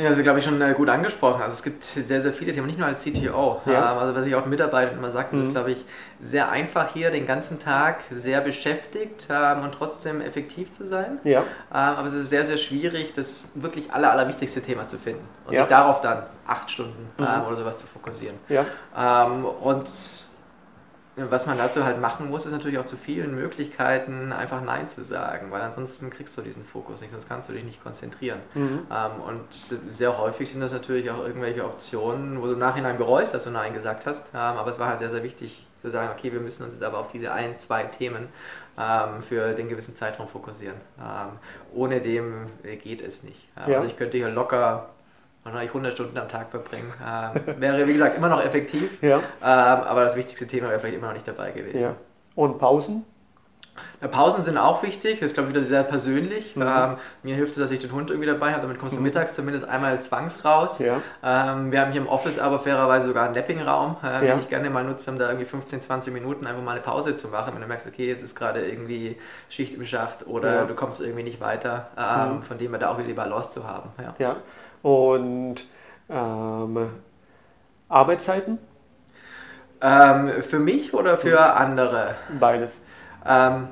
B: also glaube ich schon äh, gut angesprochen. Also es gibt sehr, sehr viele Themen, nicht nur als CTO. Ja. also was ich auch Mitarbeitern immer sage, mhm. ist glaube ich sehr einfach hier den ganzen Tag sehr beschäftigt ähm, und trotzdem effektiv zu sein.
A: Ja. Ähm,
B: aber es ist sehr, sehr schwierig, das wirklich aller, allerwichtigste Thema zu finden und ja. sich darauf dann acht Stunden mhm. ähm, oder sowas zu fokussieren.
A: Ja.
B: Ähm, und was man dazu halt machen muss, ist natürlich auch zu vielen Möglichkeiten einfach Nein zu sagen, weil ansonsten kriegst du diesen Fokus nicht, sonst kannst du dich nicht konzentrieren. Mhm. Ähm, und sehr häufig sind das natürlich auch irgendwelche Optionen, wo du im Nachhinein bereust, dass du Nein gesagt hast. Ähm, aber es war halt sehr, sehr wichtig zu sagen, okay, wir müssen uns jetzt aber auf diese ein, zwei Themen ähm, für den gewissen Zeitraum fokussieren. Ohne dem geht es nicht. Ja. Also ich könnte hier locker wahrscheinlich 100 Stunden am Tag verbringen. Ähm, wäre, wie gesagt, immer noch effektiv,
A: ja.
B: ähm, aber das wichtigste Thema wäre vielleicht immer noch nicht dabei gewesen. Ja.
A: Und Pausen?
B: Ja, Pausen sind auch wichtig, das ist glaube ich wieder sehr persönlich. Mhm. Ähm, mir hilft es, dass ich den Hund irgendwie dabei habe, damit kommst du mhm. mittags zumindest einmal zwangs raus.
A: Ja.
B: Ähm, wir haben hier im Office aber fairerweise sogar einen Napping-Raum, äh, ja. den ich gerne mal nutze, um da irgendwie 15, 20 Minuten einfach mal eine Pause zu machen, wenn du merkst, okay, jetzt ist gerade irgendwie Schicht im Schacht oder du kommst irgendwie nicht weiter, ähm, mhm. von dem her da auch wieder die Balance zu haben.
A: Ja. Und ähm, Arbeitszeiten?
B: Ähm, für mich oder für mhm. andere?
A: Beides.
B: Ähm,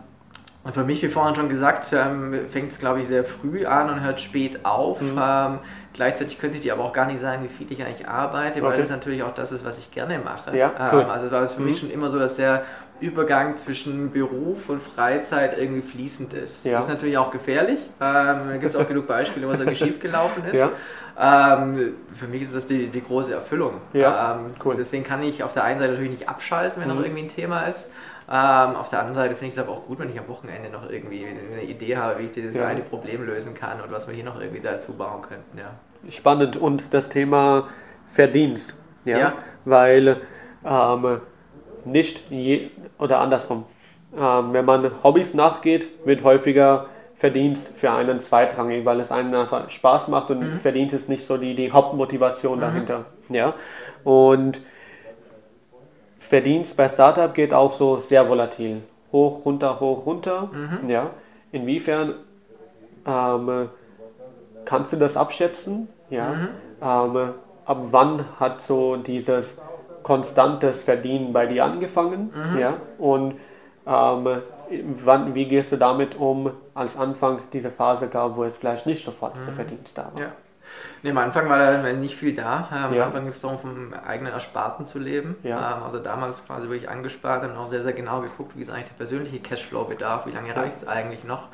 B: für mich, wie vorhin schon gesagt, ähm, fängt es, glaube ich, sehr früh an und hört spät auf. Mhm. Ähm, gleichzeitig könnte ich dir aber auch gar nicht sagen, wie viel ich eigentlich arbeite, weil das natürlich auch das ist, was ich gerne mache.
A: Ja, cool.
B: Ähm, also war es für mhm. mich schon immer so, dass der Übergang zwischen Beruf und Freizeit irgendwie fließend ist. Ja. Das ist natürlich auch gefährlich. Ähm, da gibt es auch genug Beispiele, wo es irgendwie schief gelaufen ist. Ja. Ähm, für mich ist das die, die große Erfüllung.
A: Ja,
B: ähm, cool. Deswegen kann ich auf der einen Seite natürlich nicht abschalten, wenn mhm. noch irgendwie ein Thema ist. Ähm, auf der anderen Seite finde ich es aber auch gut, wenn ich am Wochenende noch irgendwie eine Idee habe, wie ich das ja. eine Problem lösen kann und was wir hier noch irgendwie dazu bauen könnten. Ja.
A: Spannend. Und das Thema Verdienst. Ja. ja. Weil ähm, nicht je, oder andersrum. Ähm, wenn man Hobbys nachgeht, wird häufiger Verdienst für einen zweitrangig, weil es einen einfach Spaß macht und mhm. Verdienst ist nicht so die, die Hauptmotivation mhm. dahinter. Ja? Und Verdienst bei Startup geht auch so sehr volatil. Hoch, runter, hoch, runter. Mhm. Ja? Inwiefern ähm, kannst du das abschätzen? Ja. Mhm. Ähm, ab wann hat so dieses konstantes Verdienen bei dir angefangen? Mhm. Ja. Und ähm, wann, wie gehst du damit um, als Anfang diese Phase gab, wo es vielleicht nicht sofort mhm. zu Verdienst da war?
B: Ja. Nee, am Anfang war da nicht viel da. Am ja. Anfang ist es darum, vom eigenen Ersparten zu leben. Ja. Ähm, also damals quasi wirklich angespart und auch sehr, sehr genau geguckt, wie ist eigentlich der persönliche Cashflow-Bedarf, wie lange reicht es eigentlich noch.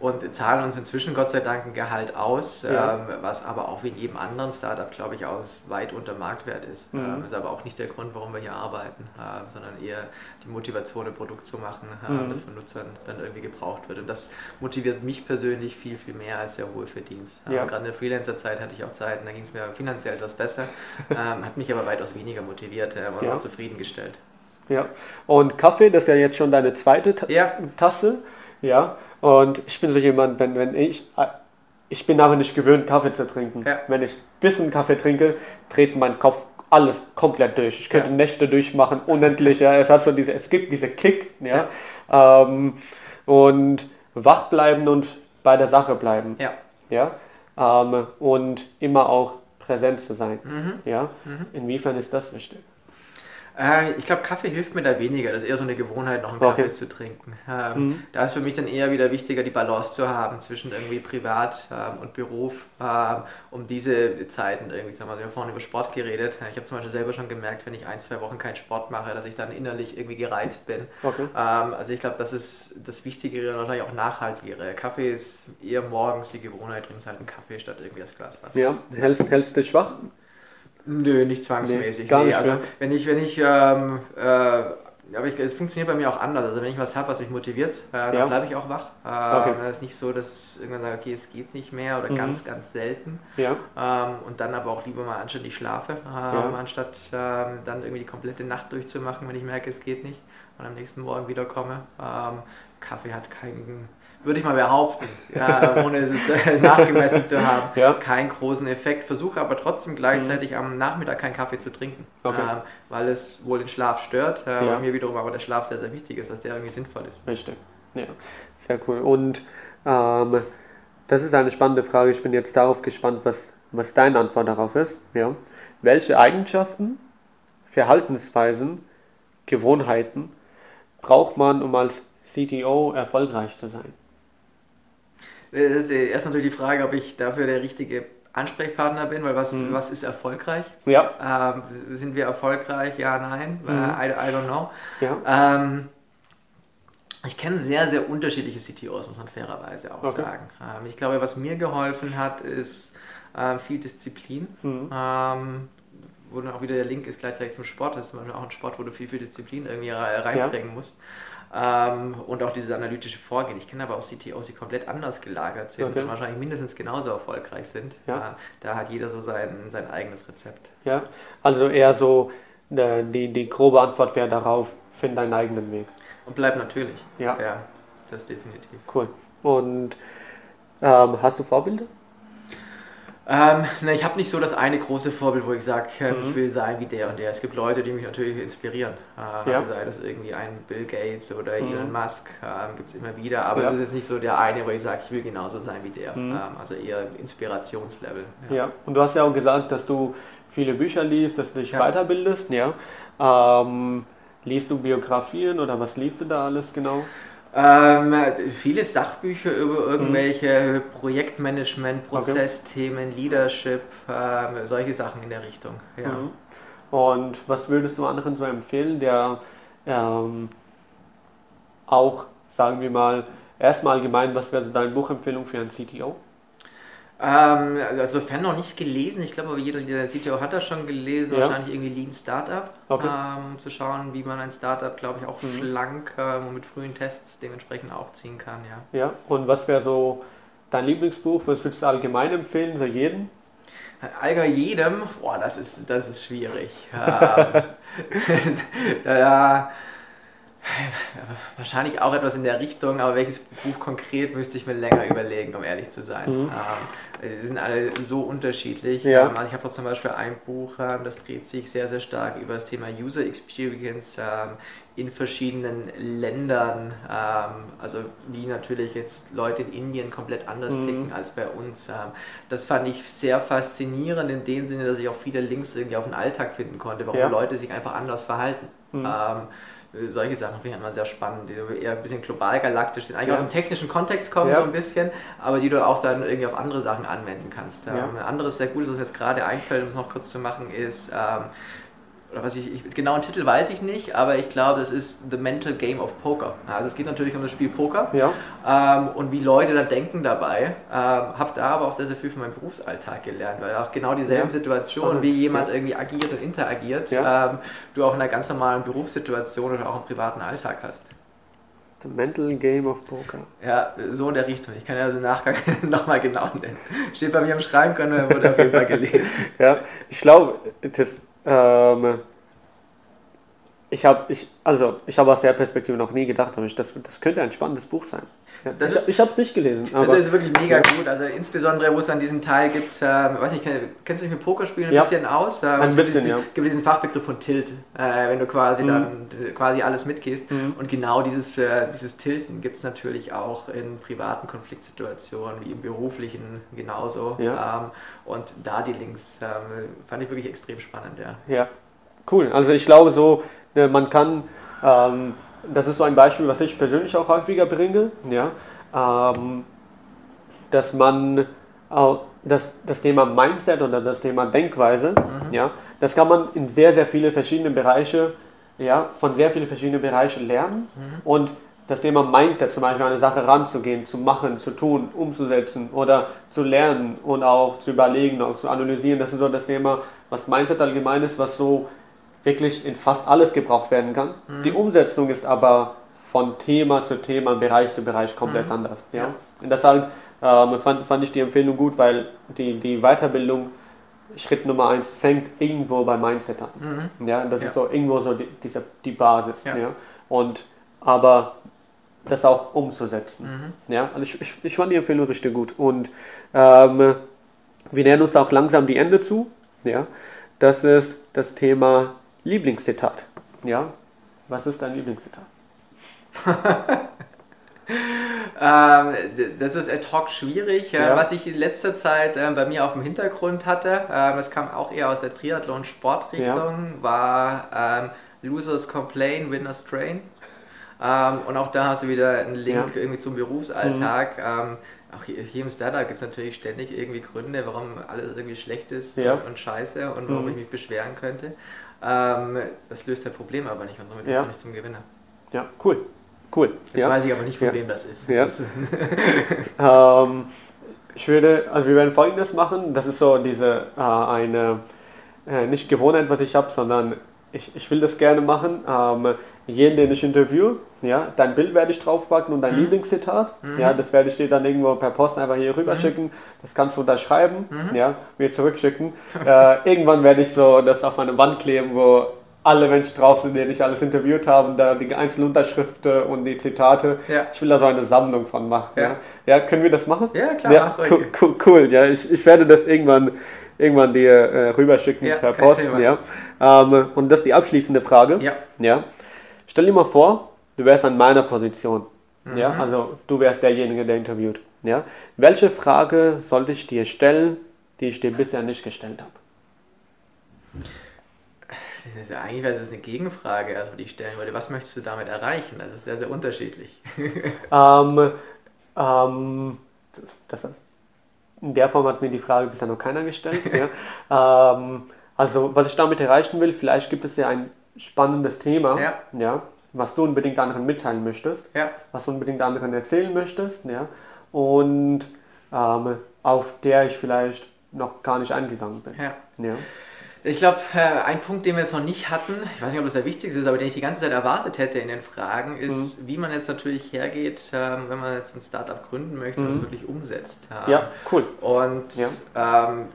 B: Ähm, und zahlen uns inzwischen Gott sei Dank ein Gehalt aus, ja. ähm, was aber auch wie in jedem anderen Startup, glaube ich, aus weit unter Marktwert ist. Mhm. Ähm, ist aber auch nicht der Grund, warum wir hier arbeiten, äh, sondern eher die Motivation, ein Produkt zu machen, äh, mhm. das von Nutzern dann irgendwie gebraucht wird. Und das motiviert mich persönlich viel, viel mehr als der hohe Verdienst. Äh, ja. Gerade in der Freelancer-Zeit hatte ich auch Zeiten, da ging es mir finanziell etwas besser, ähm, hat mich aber weitaus weniger motiviert äh, und ja. auch zufriedengestellt.
A: Ja, und Kaffee, das ist ja jetzt schon deine zweite Ta. Tasse. Ja, und ich bin so jemand, wenn, wenn ich, äh, ich bin aber nicht gewöhnt, Kaffee zu trinken. Ja. Wenn ich ein bisschen Kaffee trinke, dreht mein Kopf alles komplett durch. Ich könnte ja. Nächte durchmachen, unendlich. Ja. Es hat so diese, es gibt diese Kick, ja. ja. Ähm, und wach bleiben und bei der Sache bleiben. Ja. ja? Ähm, und immer auch präsent zu sein. Mhm. Ja. Mhm. Inwiefern ist das wichtig?
B: Äh, ich glaube, Kaffee hilft mir da weniger. Das ist eher so eine Gewohnheit, noch einen okay. Kaffee zu trinken. Ähm, mhm. Da ist für mich dann eher wieder wichtiger, die Balance zu haben zwischen irgendwie Privat ähm, und Beruf, ähm, um diese Zeiten irgendwie zu haben. Also wir haben vorhin über Sport geredet. Ich habe zum Beispiel selber schon gemerkt, wenn ich ein, zwei Wochen keinen Sport mache, dass ich dann innerlich irgendwie gereizt bin. Okay. Ähm, also ich glaube, das ist das Wichtigere und wahrscheinlich auch Nachhaltigere. Kaffee ist eher morgens die Gewohnheit, trinkst halt einen Kaffee statt irgendwie das Glas
A: Wasser. Ja, hältst, hältst dich wach?
B: Nö, nicht zwangsmäßig. Nee, gar nicht also, wenn ich, wenn ich, ähm, äh, aber ich, es funktioniert bei mir auch anders. Also wenn ich was habe, was mich motiviert, äh, dann ja. bleibe ich auch wach. Äh, okay. Es ist nicht so, dass irgendwann sage, okay, es geht nicht mehr oder mhm. ganz, ganz selten. Ja. Ähm, und dann aber auch lieber mal anständig schlafe, ähm, ja. anstatt dann irgendwie die komplette Nacht durchzumachen, wenn ich merke, es geht nicht und am nächsten Morgen wiederkomme. Ähm, Kaffee hat keinen würde ich mal behaupten, ja, ohne es äh, nachgemessen zu haben, ja. keinen großen Effekt. Versuche aber trotzdem gleichzeitig mhm. am Nachmittag keinen Kaffee zu trinken, okay. äh, weil es wohl den Schlaf stört. Äh, ja. Mir wiederum aber der Schlaf sehr, sehr wichtig ist, dass der irgendwie sinnvoll ist.
A: Richtig, ja, sehr cool. Und ähm, das ist eine spannende Frage. Ich bin jetzt darauf gespannt, was, was deine Antwort darauf ist. Ja. Welche Eigenschaften, Verhaltensweisen, Gewohnheiten braucht man, um als CTO erfolgreich zu sein?
B: Das ist erst natürlich die Frage, ob ich dafür der richtige Ansprechpartner bin, weil was, mhm. was ist erfolgreich? Ja. Ähm, sind wir erfolgreich? Ja, nein. Mhm. I, I, don't know. Ja. Ähm, ich kenne sehr, sehr unterschiedliche CTOs, muss man fairerweise auch okay. sagen. Ähm, ich glaube, was mir geholfen hat, ist äh, viel Disziplin. Mhm. Ähm, wo dann auch wieder der Link ist gleichzeitig zum Sport. Das ist auch ein Sport, wo du viel, viel Disziplin irgendwie reinbringen ja. musst. Ähm, und auch dieses analytische Vorgehen. Ich kenne aber auch CTOs, die komplett anders gelagert sind okay. und wahrscheinlich mindestens genauso erfolgreich sind. Ja. Äh, da hat jeder so sein, sein eigenes Rezept.
A: Ja, also eher so, äh, die, die grobe Antwort wäre darauf, find deinen eigenen Weg.
B: Und bleib natürlich. Ja. Ja, das definitiv.
A: Cool. Und ähm, hast du Vorbilder?
B: Ähm, ne, ich habe nicht so das eine große Vorbild, wo ich sage, äh, mhm. ich will sein wie der und der. Es gibt Leute, die mich natürlich inspirieren. Äh, ja. Sei das irgendwie ein Bill Gates oder mhm. Elon Musk, äh, gibt es immer wieder. Aber es ja. ist nicht so der eine, wo ich sage, ich will genauso sein wie der. Mhm. Ähm, also eher Inspirationslevel.
A: Ja. ja. und du hast ja auch gesagt, dass du viele Bücher liest, dass du dich weiterbildest. Ja. Ähm, liest du Biografien oder was liest du da alles genau?
B: Ähm, viele Sachbücher über irgendwelche mhm. Projektmanagement, Prozessthemen, okay. Leadership, ähm, solche Sachen in der Richtung. Ja. Mhm.
A: Und was würdest du anderen so empfehlen, der ähm, auch, sagen wir mal, erstmal allgemein, was wäre deine Buchempfehlung für einen CTO?
B: Ähm, also Fan noch nicht gelesen, ich glaube aber jeder, der CTO hat das schon gelesen, ja. wahrscheinlich irgendwie Lean Startup, okay. ähm, zu schauen, wie man ein Startup, glaube ich, auch mhm. schlank ähm, mit frühen Tests dementsprechend aufziehen kann. Ja,
A: ja. und was wäre so dein Lieblingsbuch, was würdest du allgemein empfehlen, so jeden?
B: Allgemein jedem, boah, das ist, das ist schwierig. [LAUGHS] [LAUGHS] ja, Wahrscheinlich auch etwas in der Richtung, aber welches Buch konkret müsste ich mir länger überlegen, um ehrlich zu sein. Mhm. Ähm, die sind alle so unterschiedlich.
A: Ja.
B: Ähm, also ich habe zum Beispiel ein Buch, ähm, das dreht sich sehr, sehr stark über das Thema User Experience ähm, in verschiedenen Ländern. Ähm, also wie natürlich jetzt Leute in Indien komplett anders mhm. ticken als bei uns. Ähm, das fand ich sehr faszinierend in dem Sinne, dass ich auch viele Links irgendwie auf den Alltag finden konnte, warum ja. Leute sich einfach anders verhalten. Mhm solche Sachen finde ich immer sehr spannend, die eher ein bisschen global galaktisch sind, eigentlich ja. aus dem technischen Kontext kommen, ja. so ein bisschen, aber die du auch dann irgendwie auf andere Sachen anwenden kannst. Ja. Ein anderes sehr gutes, was jetzt gerade einfällt, um es noch kurz zu machen, ist ähm, oder was ich, ich, genauen Titel weiß ich nicht, aber ich glaube, das ist The Mental Game of Poker. Also es geht natürlich um das Spiel Poker
A: ja.
B: ähm, und wie Leute da denken dabei. Ähm, habe da aber auch sehr, sehr viel von meinem Berufsalltag gelernt, weil auch genau dieselben ja. Situationen, wie jemand ja. irgendwie agiert und interagiert, ähm, du auch in einer ganz normalen Berufssituation oder auch im privaten Alltag hast.
A: The Mental Game of Poker.
B: Ja, so in der Richtung. Ich kann ja also im Nachgang [LAUGHS] nochmal genau nennen. Steht bei mir im Schrank und wurde auf jeden Fall gelesen. [LAUGHS]
A: ja, ich glaube, das ähm, ich habe ich, also, ich hab aus der Perspektive noch nie gedacht, aber ich, das, das könnte ein spannendes Buch sein. Ja, ich
B: ist, ich habe es nicht gelesen. Aber, das ist wirklich mega ja. gut. Also insbesondere, wo es dann diesen Teil gibt, ähm, weiß nicht, kennst du dich mit Pokerspielen ein ja. bisschen aus? Ähm,
A: ein bisschen, ja.
B: gibt diesen Fachbegriff von Tilt, äh, wenn du quasi mhm. dann quasi alles mitgehst. Mhm. Und genau dieses, äh, dieses Tilten gibt es natürlich auch in privaten Konfliktsituationen, wie im beruflichen genauso.
A: Ja.
B: Ähm, und da die Links ähm, fand ich wirklich extrem spannend, ja.
A: Ja, cool. Also ich glaube so, äh, man kann ähm, das ist so ein Beispiel, was ich persönlich auch häufiger bringe, ja, ähm, dass man äh, das, das Thema Mindset oder das Thema Denkweise, mhm. ja, das kann man in sehr, sehr viele verschiedene Bereiche, ja, von sehr vielen verschiedenen Bereichen lernen mhm. und das Thema Mindset, zum Beispiel eine Sache ranzugehen, zu machen, zu tun, umzusetzen oder zu lernen und auch zu überlegen, auch zu analysieren, das ist so das Thema, was Mindset allgemein ist, was so wirklich in fast alles gebraucht werden kann. Mhm. Die Umsetzung ist aber von Thema zu Thema, Bereich zu Bereich komplett mhm. anders. Ja? ja? Und deshalb ähm, fand, fand ich die Empfehlung gut, weil die, die Weiterbildung, Schritt Nummer eins, fängt irgendwo bei Mindset an. Mhm. Ja? Das ja. ist so irgendwo so die, diese, die Basis. Ja. ja? Und aber das auch umzusetzen. Mhm. Ja? Also ich, ich, ich fand die Empfehlung richtig gut. Und ähm, wir nähern uns auch langsam die Ende zu. Ja? Das ist das Thema Lieblingszitat. Ja, was ist dein Lieblingszitat? [LAUGHS]
B: ähm, das ist ad hoc schwierig. Äh, ja. Was ich in letzter Zeit äh, bei mir auf dem Hintergrund hatte, äh, das kam auch eher aus der Triathlon-Sportrichtung, ja. war ähm, Losers Complain, Winners Train. Ähm, und auch da hast du wieder einen Link ja. irgendwie zum Berufsalltag. Mhm. Ähm, auch hier, im Startup gibt es natürlich ständig irgendwie Gründe, warum alles irgendwie schlecht ist und scheiße und warum mhm. ich mich beschweren könnte. Ähm, das löst der Problem aber nicht und somit ja. nicht zum Gewinner.
A: Ja, cool. Cool.
B: Jetzt ja. weiß ich aber nicht, von ja. wem das ist.
A: Ja. [LAUGHS] ähm, ich würde, also wir werden folgendes machen. Das ist so diese äh, eine äh, nicht Gewohnheit, was ich habe, sondern ich, ich will das gerne machen. Ähm, jeden, den ich interview, ja, dein Bild werde ich draufpacken und dein mhm. Lieblingszitat, mhm. ja, das werde ich dir dann irgendwo per Post einfach hier rüber mhm. schicken. Das kannst du unterschreiben, mhm. ja, mir zurückschicken. äh, irgendwann werde ich so das auf meine Wand kleben, wo alle Menschen drauf sind, denen ich alles interviewt habe, da die einzelnen Unterschriften und die Zitate. Ja. Ich will da so eine Sammlung von machen. Ja, ja. ja können wir das machen?
B: Ja, klar. Ja,
A: cool, cool, cool, ja, ich, ich werde das irgendwann irgendwann dir äh, rüberschicken per Post. Ja. Ähm, und das ist die abschließende Frage.
B: Ja.
A: ja. Stell dir mal vor, du wärst an meiner Position. Mhm. Ja, also du wärst derjenige, der interviewt. Ja, welche Frage sollte ich dir stellen, die ich dir bisher nicht gestellt habe?
B: eigentlich wäre das eine Gegenfrage, also die ich stellen würde. Was möchtest du damit erreichen? Das ist sehr, sehr unterschiedlich. [LAUGHS]
A: ähm, ähm, das, in der Form hat mir die Frage bisher noch keiner gestellt. ja. [LAUGHS] ähm, also, was ich damit erreichen will, vielleicht gibt es ja ein spannendes Thema,
B: ja.
A: Ja, was du unbedingt anderen mitteilen möchtest,
B: ja.
A: was du unbedingt anderen erzählen möchtest, ja, und ähm, auf der ich vielleicht noch gar nicht eingegangen bin.
B: Ja.
A: Ja.
B: Ich glaube, äh, ein Punkt, den wir jetzt noch nicht hatten, ich weiß nicht, ob das der wichtigste ist, aber den ich die ganze Zeit erwartet hätte in den Fragen, ist, mhm. wie man jetzt natürlich hergeht, ähm, wenn man jetzt ein Startup gründen möchte mhm. und es wirklich umsetzt.
A: Ja, cool.
B: Und ja. Ähm,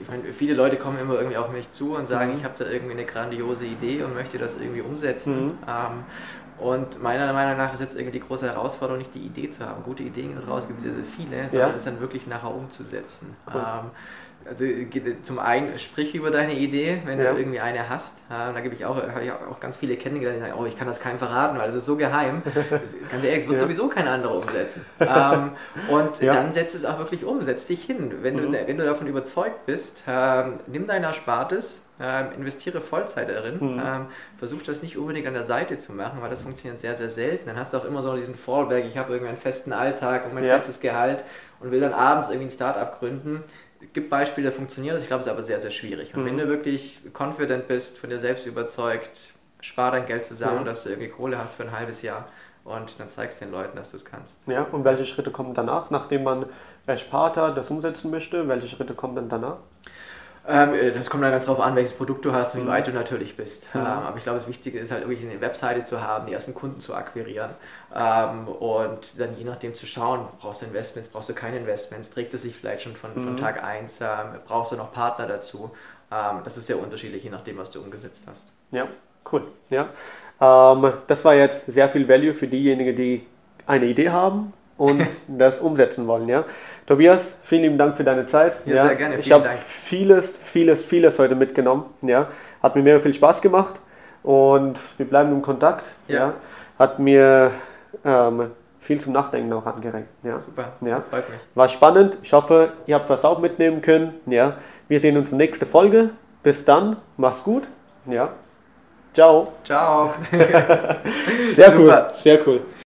B: ich meine, viele Leute kommen immer irgendwie auf mich zu und sagen, mhm. ich habe da irgendwie eine grandiose Idee und möchte das irgendwie umsetzen. Mhm. Ähm, Und meiner Meinung nach ist jetzt irgendwie die große Herausforderung, nicht die Idee zu haben. Gute Ideen daraus gibt es sehr, sehr viele, sondern ja. es dann wirklich nachher umzusetzen. Cool. Ähm, also zum einen sprich über deine Idee, wenn ja. du irgendwie eine hast. Ja, da gebe ich auch, habe ich auch ganz viele kennengelernt, die sagen, oh, ich kann das keinem verraten, weil das ist so geheim. [LAUGHS] ganz ehrlich, es wird ja. sowieso kein anderer umsetzen. ähm, und dann setz es auch wirklich um, setz dich hin. Wenn, mhm. du, wenn du davon überzeugt bist, ähm, nimm dein Erspartes, ähm, investiere Vollzeit darin. Mhm. Versuch das nicht unbedingt an der Seite zu machen, weil das funktioniert sehr, sehr selten. Dann hast du auch immer so diesen Fallback, ich habe irgendwie einen festen Alltag und mein ja. festes Gehalt und will dann abends irgendwie ein Startup gründen. Es gibt Beispiele, da funktioniert das, ich glaube, es ist aber sehr, sehr schwierig. Und mhm. wenn du wirklich confident bist, von dir selbst überzeugt, spar dein Geld zusammen, mhm. dass du irgendwie Kohle hast für ein halbes Jahr und dann zeigst du den Leuten, dass du es kannst.
A: Ja, und welche Schritte kommen danach, nachdem man erspart hat, das umsetzen möchte? Welche Schritte kommen dann danach?
B: Ähm, äh, das kommt dann ganz darauf an, welches Produkt du hast und wie mhm. weit du natürlich bist. Mhm. Ähm, aber ich glaube, das Wichtige ist halt wirklich eine Webseite zu haben, die ersten Kunden zu akquirieren ähm, und dann je nachdem zu schauen, brauchst du Investments, brauchst du keine Investments, trägt es sich vielleicht schon von, mhm. von Tag 1, ähm, brauchst du noch Partner dazu. Ähm, das ist sehr unterschiedlich, je nachdem, was du umgesetzt hast.
A: Ja, cool. Ja. Ähm, das war jetzt sehr viel Value für diejenigen, die eine Idee haben und [LAUGHS] das umsetzen wollen. Ja? Tobias, vielen lieben Dank für deine Zeit.
B: Ja, ja. sehr gerne.
A: Ich habe vieles, vieles, vieles heute mitgenommen. Ja? Hat mir mega viel Spaß gemacht und wir bleiben im Kontakt. Ja. ja? Hat mir ähm, viel zum Nachdenken auch angeregt. Ja?
B: Super, ja? freut mich.
A: War spannend. Ich hoffe, ihr habt was auch mitnehmen können. Ja? Wir sehen uns in der nächsten Folge. Bis dann, mach's gut. Ja. Ciao.
B: Ciao. [LAUGHS]
A: sehr cool, sehr cool.